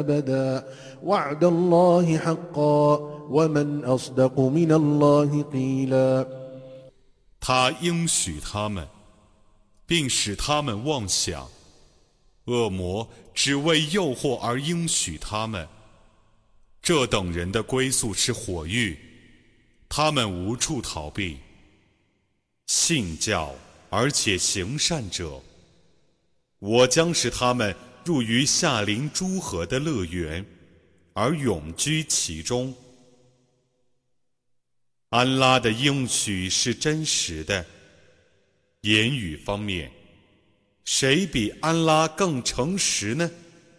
أبدا وعد الله حقا ومن أصدق من الله قيلا 他应许他们，并使他们妄想，恶魔只为诱惑而应许他们。这等人的归宿是火狱。 他们无处逃避。信教而且行善者，我将使他们入于夏林诸河的乐园，而永居其中。安拉的应许是真实的。言语方面，谁比安拉更诚实呢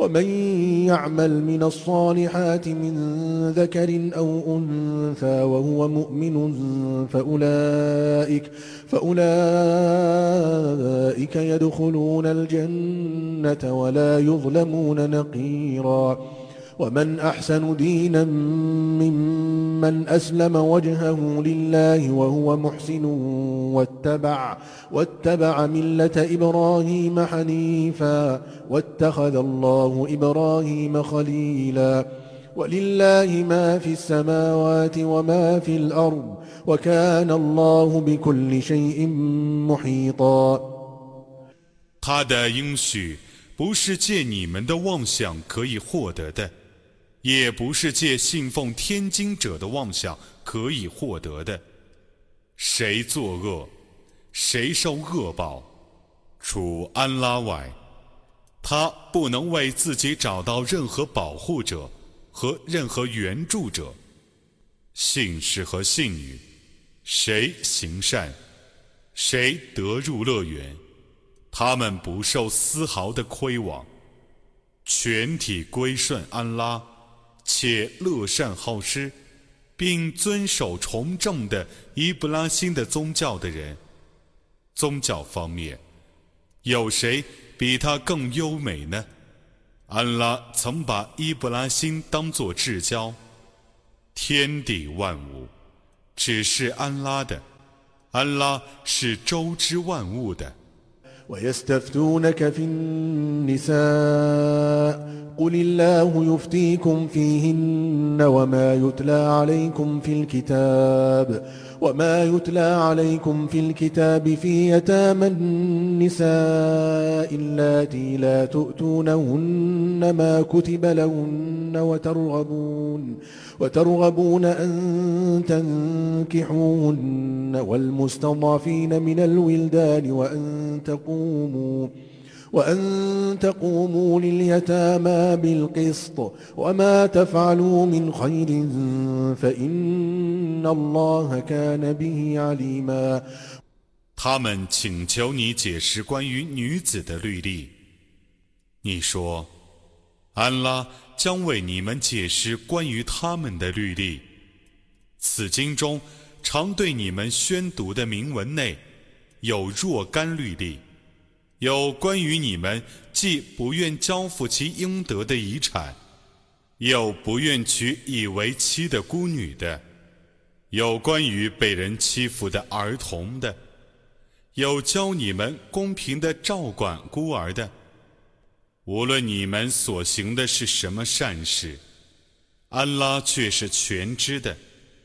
ومن يعمل من الصالحات من ذكر أو أنثى وهو مؤمن فأولئك فأولئك يدخلون الجنة ولا يظلمون نقيرا. ومن أحسن دينا ممن أسلم وجهه لله وهو محسن واتبع واتبع ملة إبراهيم حنيفا واتخذ الله إبراهيم خليلا ولله ما في السماوات وما في الأرض وكان الله بكل شيء محيطا 他的应许不是借你们的妄想可以获得的， 也不是借信奉天经者的妄想可以获得的。谁作恶，谁受恶报，除安拉外，他不能为自己找到任何保护者和任何援助者。信士和信女，谁行善，谁得入乐园。他们不受丝毫的亏枉，全体归顺安拉，且乐善好施，并遵守崇正的伊布拉辛的宗教的人。宗教方面，有谁比他更优美呢？安拉曾把伊布拉辛当作至交，天地万物只是安拉的，安拉是周知万物的。ويستفتونك في النساء قل الله يفتيكم فيهن وما يتلى عليكم في الكتاب وما يتلى عليكم في الكتاب في يتامى النساء اللاتي لا تؤتونهن ما كتب لهن وترغبون وترغبون أن تنكحوهن والمستضعفين من الولدان وأن تقوموا وأن تقوموا لليتامى بالقسط وما تفعلوا من خير فإن الله كان به عليما 他们请求你解释关于女子的律例。你说，安拉将为你们解释关于他们的律例。此经中常对你们宣读的铭文内有若干律例。 有关于你们既不愿交付其应得的遗产，又不愿娶以为妻的孤女的；有关于被人欺负的儿童的；有教你们公平的照管孤儿的。无论你们所行的是什么善事，安拉却是全知的。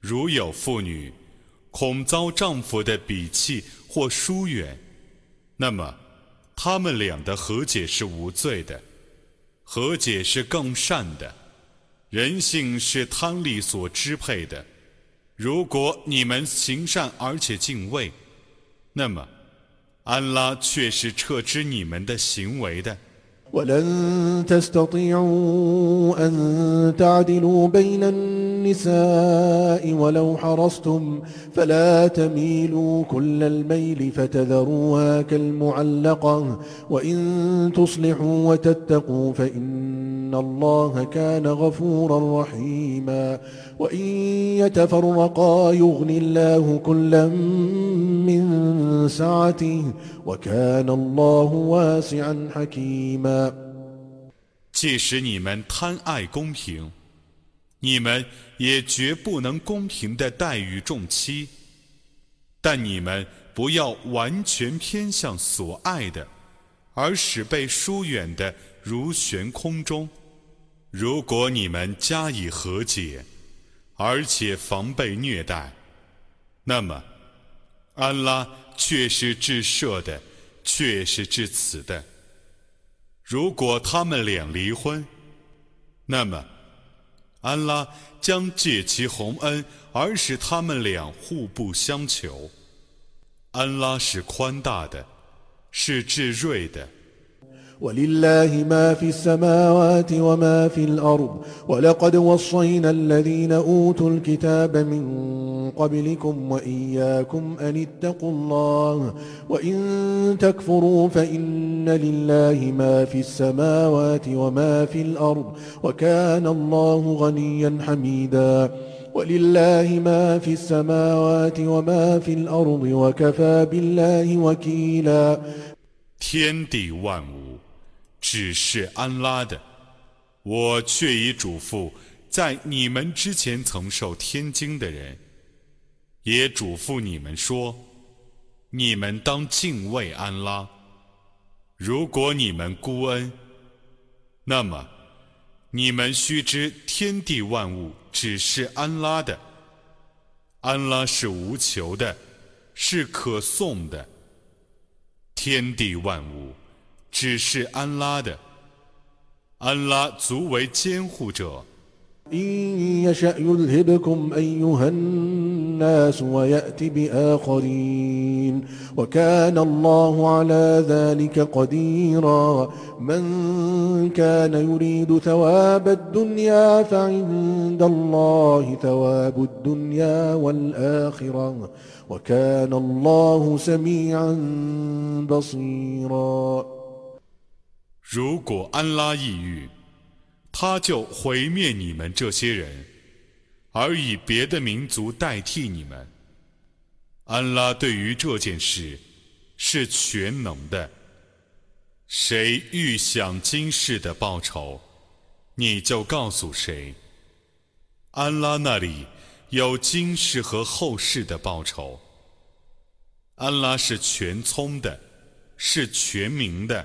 如有妇女恐遭丈夫的鄙弃或疏远，那么他们俩的和解是无罪的，和解是更善的。人性是贪利所支配的。如果你们行善而且敬畏，那么安拉却是撤知你们的行为的。ولن تستطيعوا أن تعدلوا بين النساء ولو حرصتم فلا تميلوا كل الميل فتذروها كالمعلقة. وإن تصلحوا وتتقوا فإن الله كان غفورا رحيما وإن يتفرقا يغني الله كلا من سعته وكان الله واسعا حكيما 即使你们贪爱公平，你们也绝不能公平的待遇众妻。但你们不要完全偏向所爱的，而使被疏远的如悬空中。 如果你们加以和解，而且防备虐待，那么安拉却是至赦的，却是至此的。如果他们俩离婚，那么安拉将借其洪恩而使他们俩互不相求。安拉是宽大的，是至睿的。ولله ما في السماوات وما في الأرض ولقد وصينا الذين أوتوا الكتاب من قبلكم وإياكم أن اتقوا الله وإن تكفروا فإن لله ما في السماوات وما في الأرض وكان الله غنيا حميدا ولله ما في السماوات وما في الأرض وكفى بالله وكيلا 天地万物 只是安拉的，我却已嘱咐在你们之前曾受天经的人，也嘱咐你们说：你们当敬畏安拉。如果你们孤恩，那么你们须知天地万物只是安拉的。安拉是无求的，是可颂的。天地万物。只是安拉的，安拉足为监护者。إن يشأ يذهبكم أيها الناس ويأتي بآخرين وكان الله على ذلك قديرا من كان يريد ثواب الدنيا فعند الله ثواب الدنيا والآخرة وكان الله سميعا بصيرا 如果安拉抑郁，他就毁灭你们这些人，而以别的民族代替你们。安拉对于这件事是全能的。谁预想今世的报酬，你就告诉谁。安拉那里有今世和后世的报酬。安拉是全聪的，是全明的。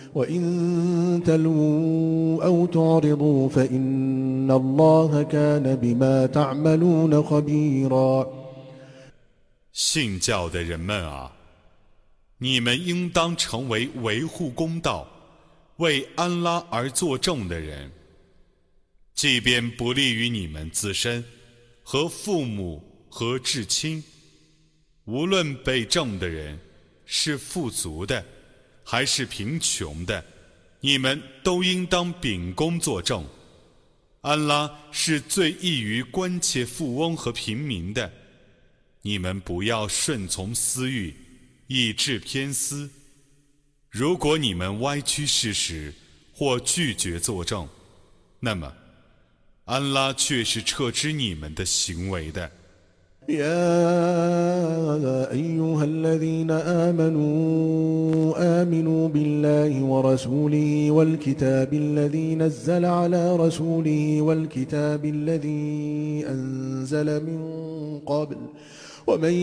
وإن تلووا أو تعرضوا فإن الله كان بما تعملون خبيرا 信教的人们啊，你们应当成为维护公道、为安拉而作证的人，即便不利于你们自身和父母和至亲。 无论被证的人是富足的， 还是贫穷的，你们都应当秉公作证。安拉是最易于关切富翁和平民的。你们不要顺从私欲，以致偏私。如果你们歪曲事实或拒绝作证，那么安拉却是撤知你们的行为的。يا أيها الذين آمنوا آمنوا بالله ورسوله والكتاب الذي نزل على رسوله والكتاب الذي أنزل من قبل ومن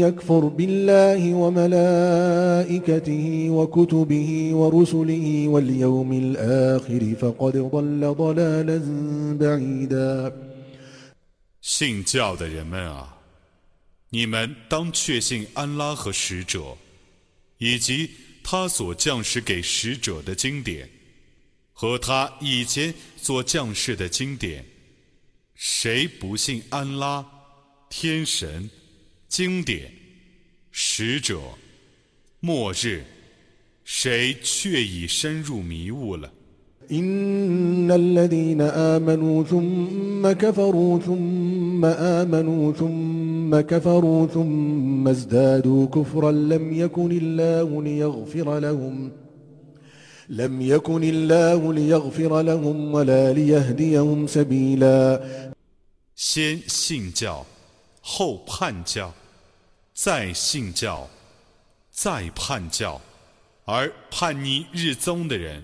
يكفر بالله وملائكته وكتبه ورسله واليوم الآخر فقد ضل ضلالا بعيدا 信教的人们啊，你们当确信安拉和使者，以及他所降世给使者的经典，和他以前所降世的经典。谁不信安拉、天神、经典、使者、末日，谁却已深入迷雾了。إن الذين آمنوا ثم كفروا ثم آمنوا ثم كفروا ثم ازدادوا كفرا لم يكن الله ليغفر لهم لم يكن الله ليغفر لهم ولا ليهديهم سبيلا 先信教，后叛教，再信教，再叛教，而叛逆日增的人。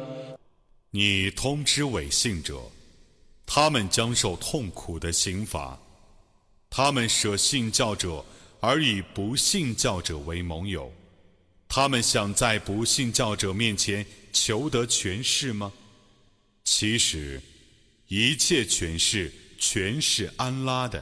你通知伪信者，他们将受痛苦的刑罚。他们舍信教者而以不信教者为盟友，他们想在不信教者面前求得权势吗？其实，一切权势全是安拉的。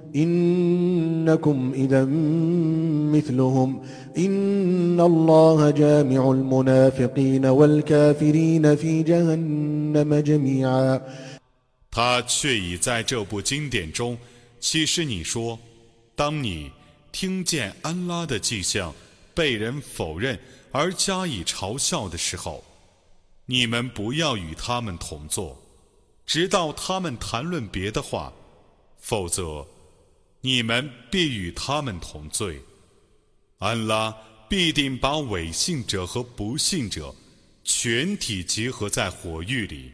إنكم إذا مثلهم إن الله جامع المنافقين والكافرين في جهنم جميعا 他却已在这部经典中启示你说：当你听见安拉的迹象被人否认而加以嘲笑的时候，你们不要与他们同坐，直到他们谈论别的话，否则。 你们必与他们同罪，安拉必定把伪信者和不信者全体结合在火狱里。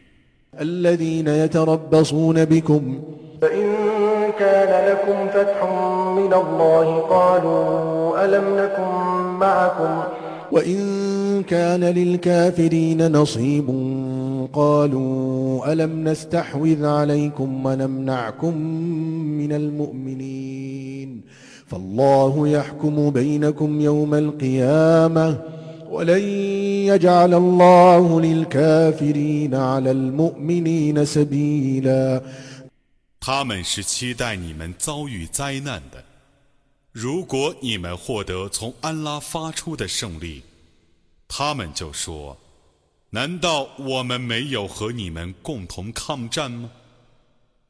الذين يتربصون بكم فإن كان لكم فتح من الله قالوا ألم نكن معكم وإن كان للكافرين نصيب قالوا ألم نستحوذ عليكم ونمنعكم من المؤمنين فالله يحكم بينكم يوم القيامة ولن يجعل الله للكافرين على المؤمنين سبيلا 他们是期待你们遭遇灾难的。如果你们获得从安拉发出的胜利，他们就说。 难道我们没有和你们共同抗战吗？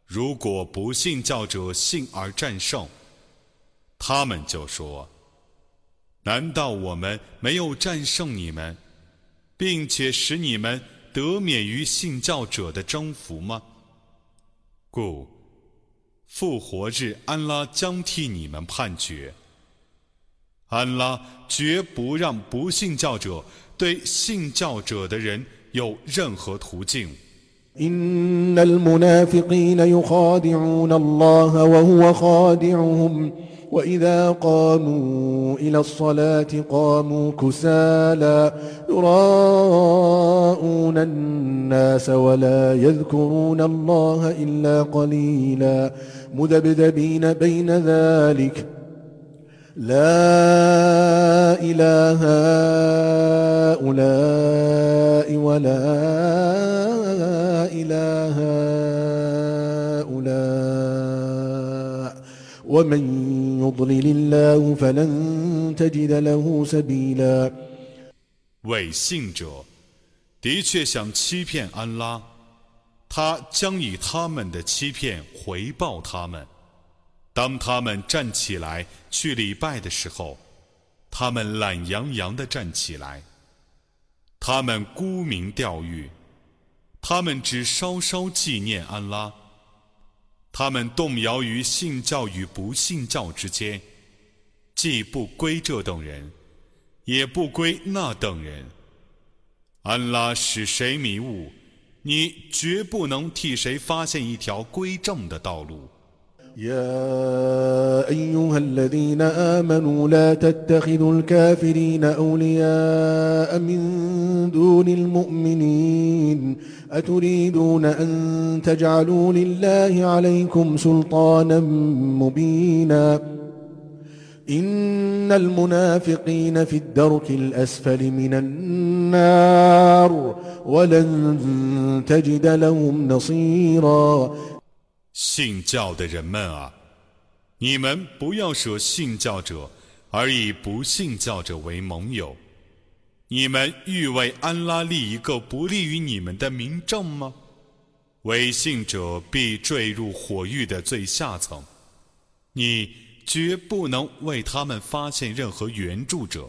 如果不信教者信而战胜，他们就说：难道我们没有战胜你们，并且使你们得免于信教者的征服吗？故复活日，安拉将替你们判决。安拉绝不让不信教者。对信教者的人有任何途径。 إن المنافقين يخادعون الله وهو خادعهم وإذا قاموا إلى الصلاة قاموا كسالى يراءون الناس ولا يذكرون الله إلا قليلا مذبذبين بين ذلك لا إله هؤلاء ولا إله هؤلاء ومن يضلل الله فلن تجد له سبيلا 伪信者的确想欺骗安拉，他将以他们的欺骗回报他们。 当他们站起来去礼拜的时候，他们懒洋洋地站起来。他们沽名钓誉，他们只稍稍纪念安拉。他们动摇于信教与不信教之间，既不归这等人，也不归那等人。安拉使谁迷雾，你绝不能替谁发现一条归正的道路。يا أيها الذين آمنوا لا تتخذوا الكافرين أولياء من دون المؤمنين أتريدون أن تجعلوا لله عليكم سلطانا مبينا إن المنافقين في الدرك الأسفل من النار ولن تجد لهم نصيرا 信教的人们啊，你们不要舍信教者，而以不信教者为盟友。你们欲为安拉立一个不利于你们的明证吗？违信者必坠入火狱的最下层，你绝不能为他们发现任何援助者。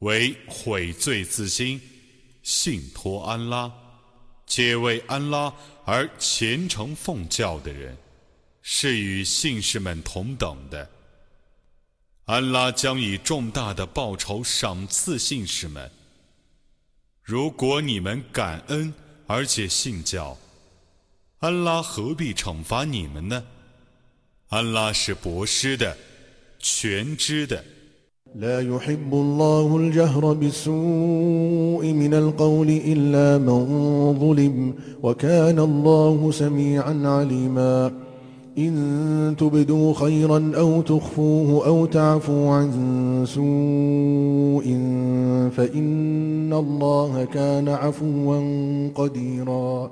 为悔罪自新，信托安拉，皆为安拉而虔诚奉教的人，是与信士们同等的。安拉将以重大的报酬赏赐信士们。如果你们感恩而且信教，安拉何必惩罚你们呢？安拉是博施的，全知的。لا يحب الله الجهر بالسوء من القول إلا من ظلم وكان الله سميعا عليما إن تبدوا خيرا أو تخفوه أو تعفوا عن سوء فإن الله كان عفوا قديراً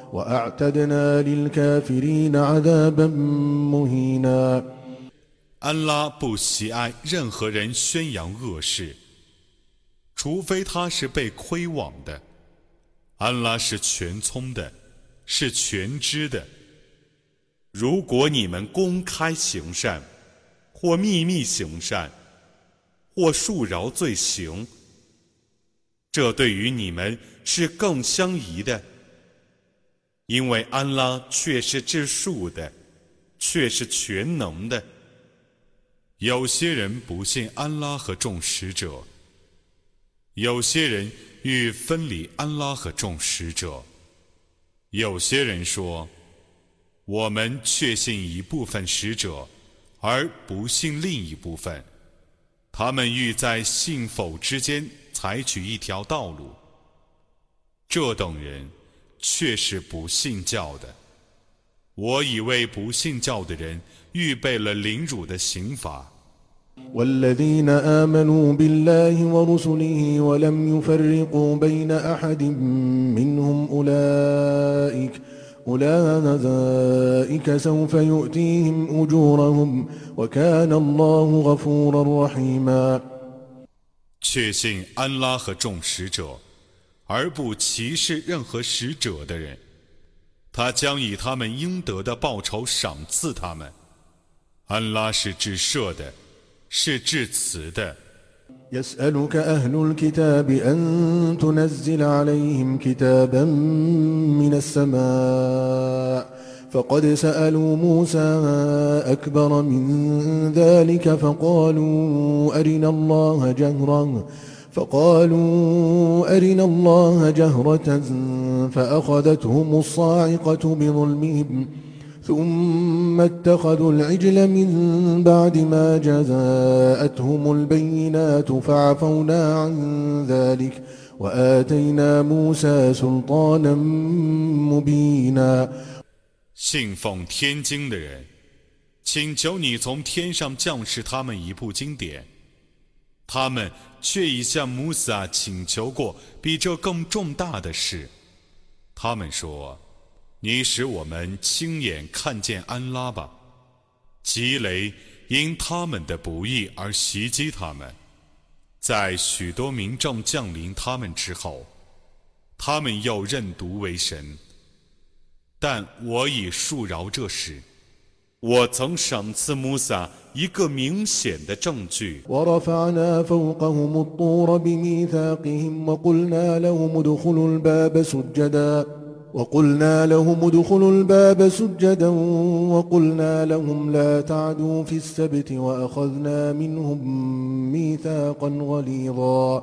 安拉不喜爱任何人宣扬恶事，除非他是被亏枉的。安拉是全聪的，是全知的。如果你们公开行善，或秘密行善，或恕饶罪行，这对于你们是更相宜的。因为安拉却是治术的，却是全能的。有些人不信安拉和众使者，有些人欲分离安拉和众使者，有些人说：“我们确信一部分使者，而不信另一部分。”他们欲在信否之间采取一条道路。这等人。却是不信教的。我已为不信教的人预备了凌辱的刑罚。والذين آمنوا بالله ورسله ولم يفرقوا بين أحد منهم أولئك أولئك سوف يؤتيهم أجورهم وكان الله غفورا رحيما 确信安拉和众使者， 而不歧视任何使者的人，他将以他们应得的报酬赏赐他们。安拉是至赦的，是至慈的。يسألك أهل الكتاب أن تنزل عليهم كتابا من السماء فقد سألوا موسى أكبر من ذلك فقالوا أرنا الله جهرا فقالوا أرنا الله جهرة فأخذتهم الصاعقة بظلمهم ثم اتخذوا العجل من بعد ما جاءتهم البينات فعفونا عن ذلك وآتينا موسى سلطانا مبينا 信奉天经的人，请求你从天上降示他们一部经典。他们 却已向穆萨请求过比这更重大的事。他们说：“你使我们亲眼看见安拉吧。”吉雷因他们的不义而袭击他们，在许多民众降临他们之后，他们又认毒为神。但我已恕饶这事。我曾赏赐穆萨一个明显的证据。ورفعنا فوقهم الطور بميثاقهم وقلنا لهم ادخلوا الباب سجدا وقلنا لهم ادخلوا الباب سجدا وقلنا لهم لا تعدوا في السبت وأخذنا منهم ميثاقا غليظا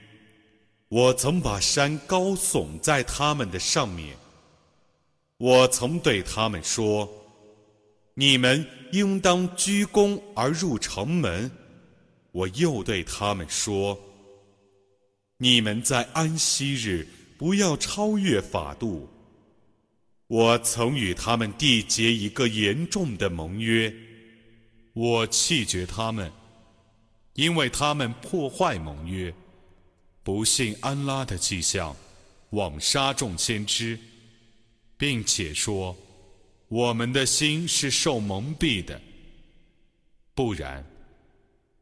我曾把山高耸在他们的上面。我曾对他们说：“你们应当鞠躬而入城门。”我又对他们说：“你们在安息日不要超越法度。”我曾与他们缔结一个严重的盟约。我弃绝他们，因为他们破坏盟约。不信安拉的迹象，枉杀众先知，并且说我们的心是受蒙蔽的。不然，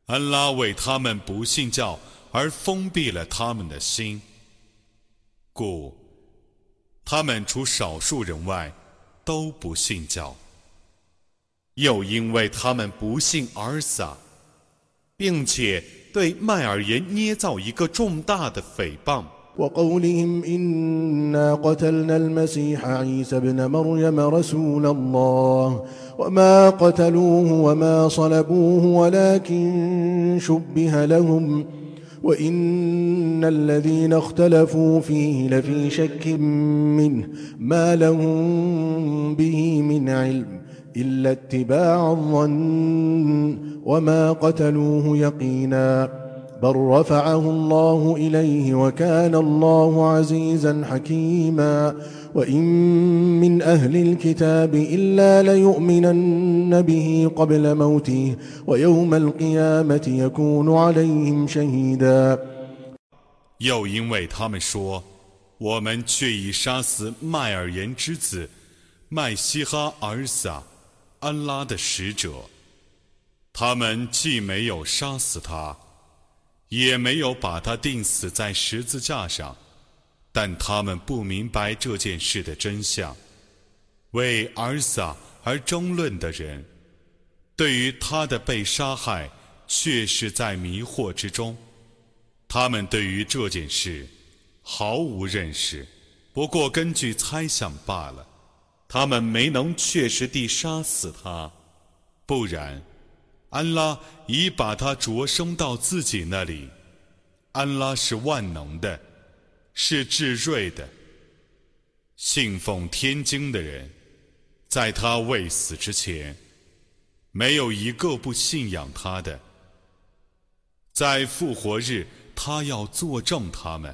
安拉为他们不信教而封闭了他们的心，故他们除少数人外都不信教。又因为他们不信而撒，并且。对麦尔言捏造一个重大的诽谤。وقولهم إنا قتلنا المسيح عيسى ابن مريم رسول الله وما قتلوه وما صلبوه ولكن شبه لهم وإن الذين اختلفوا فيه لفي شك منه ما لهم به من علم إلا اتباع الظن وما قتلوه يقينا بل رفعه الله إليه وكان الله عزيزا حكيما وإن من أهل الكتاب إلا ليؤمنن به قبل موته ويوم القيامة يكون عليهم شهيدا 又因为他们说，我们却已杀死麦尔言之子麦西哈尔撒。 安拉的使者，他们既没有杀死他，也没有把他钉死在十字架上，但他们不明白这件事的真相。为尔撒而争论的人，对于他的被杀害，却是在迷惑之中。他们对于这件事毫无认识，不过根据猜想罢了。他们没能确实地杀死他，不然，安拉已把他擢升到自己那里。安拉是万能的，是至睿的。信奉天经的人，在他未死之前，没有一个不信仰他的。在复活日，他要作证他们。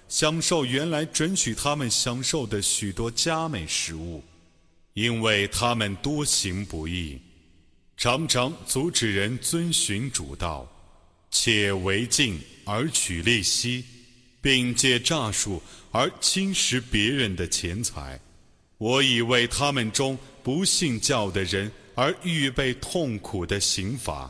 享受原来准许他们享受的许多佳美食物，因为他们多行不义，常常阻止人遵循主道，且违禁而取利息，并借诈术而侵蚀别人的钱财。我已为他们中不信教的人而预备痛苦的刑罚。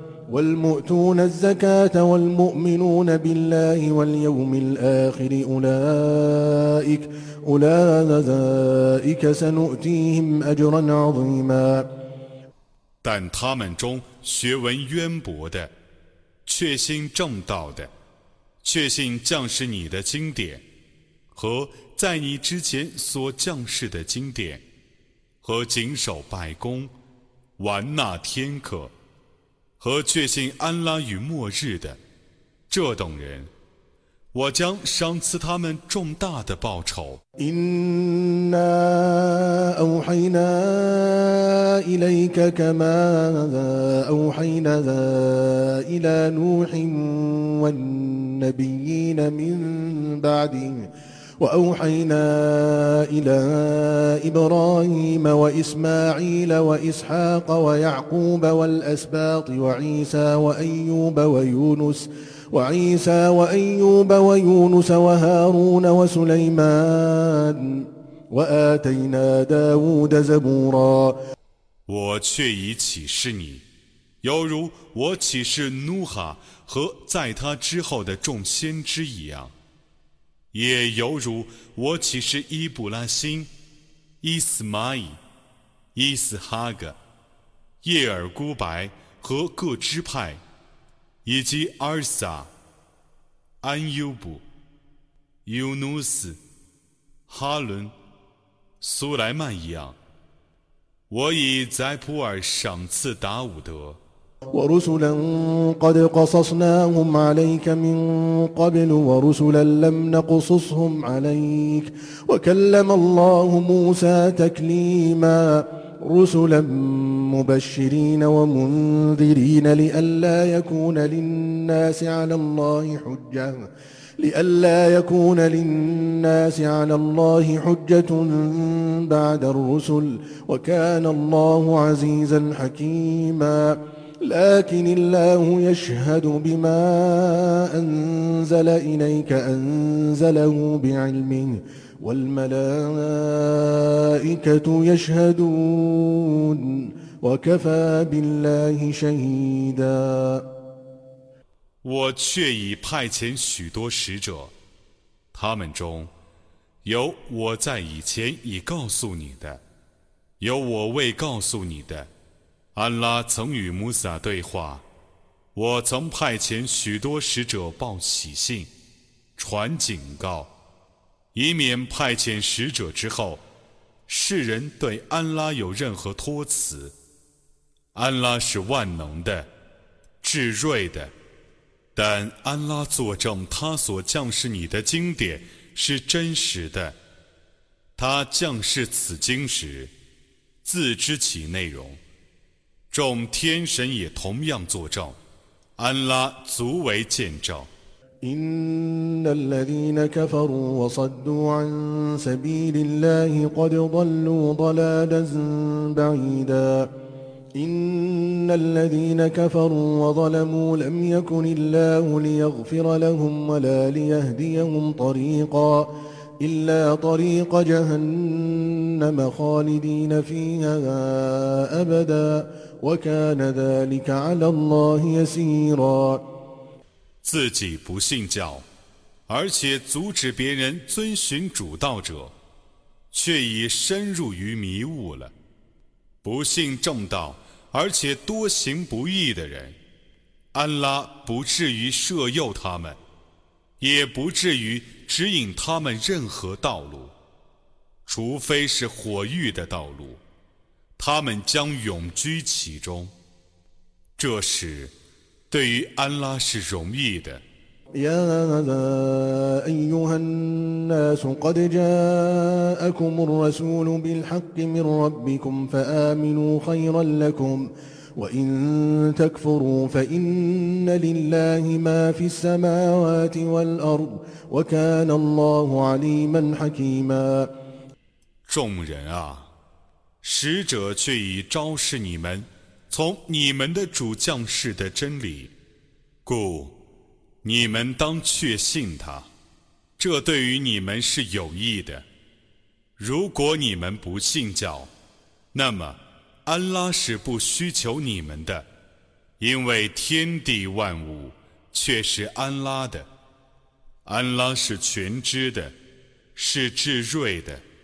والمؤتون الزكاة والمؤمنون بالله واليوم الآخر أولئك 但他们中学问渊博的、确信正道的、确信降世你的经典和在你之前所降世的经典，和谨守拜功、完纳天课 和确信安拉与末日的这等人。我将赏赐他们重大的报酬。إنا أوحينا إليك كما أوحينا إلى نوح والنبيين من بعده وأوحينا إلى إبراهيم وإسماعيل وإسحاق ويعقوب والأسباط وعيسى وأيوب ويونس وعيسى وأيوب ويونس وهارون وسليمان وآتينا داود زبورا 我却已启示你，犹如我启示努哈和在他之后的众先知一样， 也犹如我启示伊布拉辛、伊斯玛仪、伊斯哈格、叶尔孤白和各支派。以及阿尔萨、安优布、尤努斯、哈伦、苏莱曼一样，我已在普尔赏赐达伍德。ورسلا قد قصصناهم عليك من قبل ورسلا لم نقصصهم عليك. وكلم الله موسى تكليما. رسلا مبشرين ومنذرين لئلا يكون للناس على الله حجة. لئلا يكون للناس على الله حجة بعد الرسل. وكان الله عزيزا حكيما. لكن الله يشهد بما أنزل إليك أنزله بعلمه والملائكة يشهدون وكفى بالله شهيدا 我却已派遣许多使者，他们中有我在以前已告诉你的，有我未告诉你的。 安拉曾与穆萨对话，我曾派遣许多使者报喜信，传警告。以免派遣使者之后，世人对安拉有任何托辞。安拉是万能的、至睿的，但安拉作证，他所降世你的经典是真实的。他降世此经时，自知其内容，众天神也同样作证，安拉足为见证。 إن الذين كفروا وصدوا عن سبيل الله قد ضلوا ضلالا بعيدا إن الذين كفروا وظلموا لم يكن الله ليغفر لهم ولا ليهديهم طريقا إلا طريق جهنم خالدين فيها أبدا وكان ذلك على الله يسيرا 自己不信教，而且阻止别人遵循主道者，却已深入于迷雾了。不信正道，而且多行不义的人，安拉不至于摄诱他们，也不至于指引他们任何道路，除非是火狱的道路， 他们将永居其中。这时。对于安拉是容易的。يا أيها الناس قد جاءكم الرسول بالحق من ربكم فآمنوا خيرا لكم وإن تكفروا فإن لله ما في السماوات والأرض وكان الله عليما حكيما 众人啊， 使者却已昭示你们从你们的主降世的真理，故你们当确信他，这对于你们是有益的。如果你们不信教，那么安拉是不需求你们的，因为天地万物却是安拉的，安拉是全知的，是至睿的。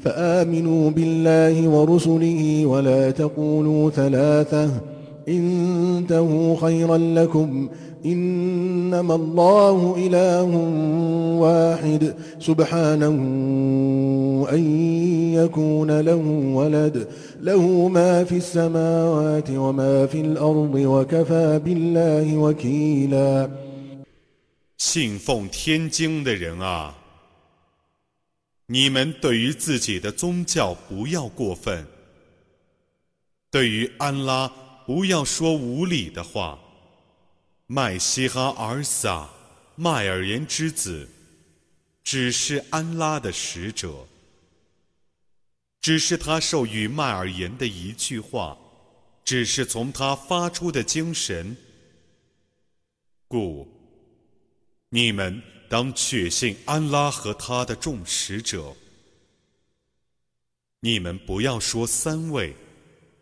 فآمنوا بالله ورسله ولا تقولوا ثلاثة انتهوا خيرا لكم إنما الله إله واحد سبحانه أن يكون له ولد له ما في السماوات وما في الأرض وكفى بالله وكيلا 信奉天经的人啊！ 你们对于自己的宗教不要过分，对于安拉不要说无理的话。麦西哈尔撒，麦尔言之子，只是安拉的使者，只是他授予麦尔言的一句话，只是从他发出的精神，故你们。当确信安拉和他的众使者，你们不要说三位，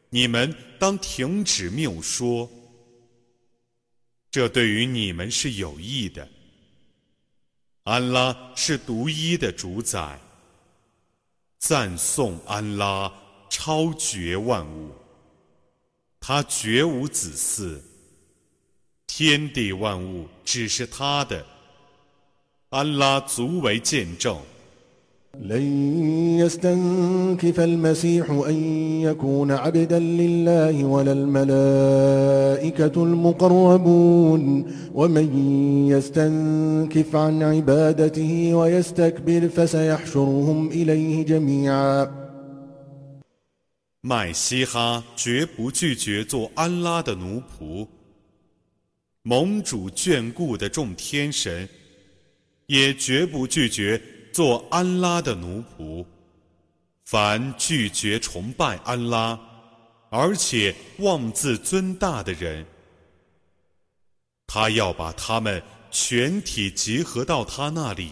你们当停止谬说，这对于你们是有益的。安拉是独一的主宰，赞颂安拉超绝万物，他绝无子嗣，天地万物只是他的。安拉足为见证。لن يستنكف المسيح أن يكون عبدا لله ولا الملائكة المقربون ومن يستنكف عن عبادته ويستكبر فسيحشرهم إليه جميعا 麦西哈绝不拒绝做安拉的奴仆，盟主眷顾的众天神。 也绝不拒绝做安拉的奴仆。凡拒绝崇拜安拉，而且妄自尊大的人，他要把他们全体集合到他那里。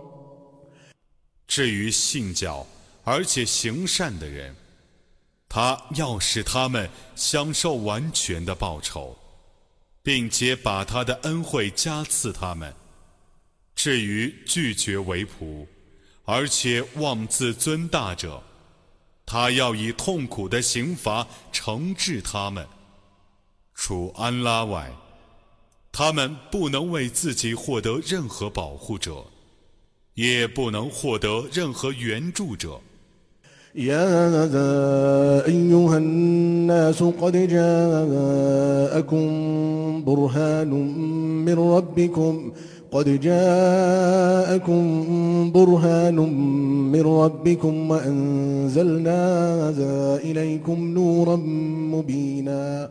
至于信教而且行善的人，他要使他们享受完全的报酬，并且把他的恩惠加赐他们。至于拒绝为仆，而且妄自尊大者，他要以痛苦的刑罚惩治他们。除安拉外，他们不能为自己获得任何保护者，也不能获得任何援助者。يا أيها الناس قد جاءكم برهان من ربكم قد جاءكم برهان من ربكم وأنزلنا إليكم نورا مبينا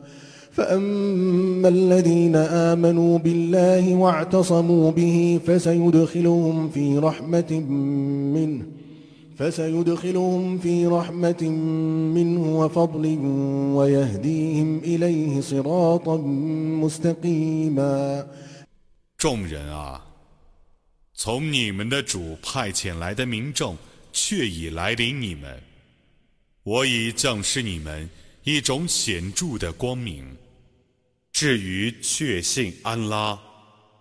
فأما الذين آمنوا بالله واعتصموا به فسيدخلهم في رحمة منه فسيدخلهم في رحمة منه وفضل ويهديهم إليه صراطا مستقيما 众人啊，从你们的主派遣来的民众却已来临你们。我已降示你们一种显着的光明。 至于确信安拉，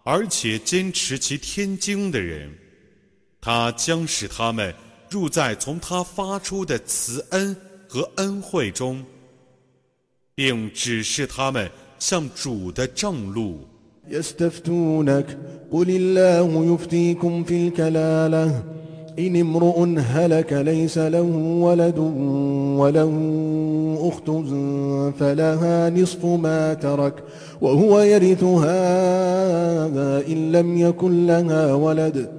而且坚持其天经的人，他将使他们入在从他发出的慈恩和恩惠中，并指示他们向主的正路。إن امرؤ هلك ليس له ولد وله أخت فلها نصف ما ترك وهو يرثها إن لم يكن لها ولد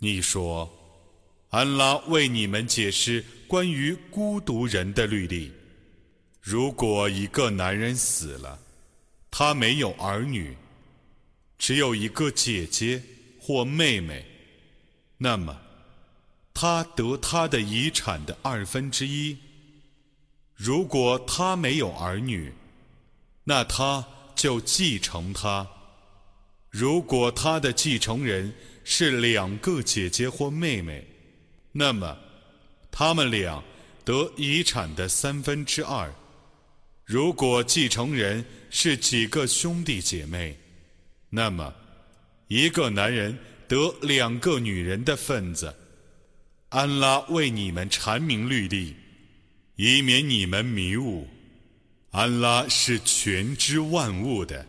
你说，安拉为你们解释关于孤独人的律例。如果一个男人死了，他没有儿女，只有一个姐姐或妹妹，那么他得他的遗产的二分之一。如果他没有儿女，那他就继承他。如果他的继承人，是两个姐姐或妹妹，那么他们俩得遗产的三分之二。如果继承人是几个兄弟姐妹，那么一个男人得两个女人的份子。安拉为你们阐明律例，以免你们迷雾。安拉是全知万物的。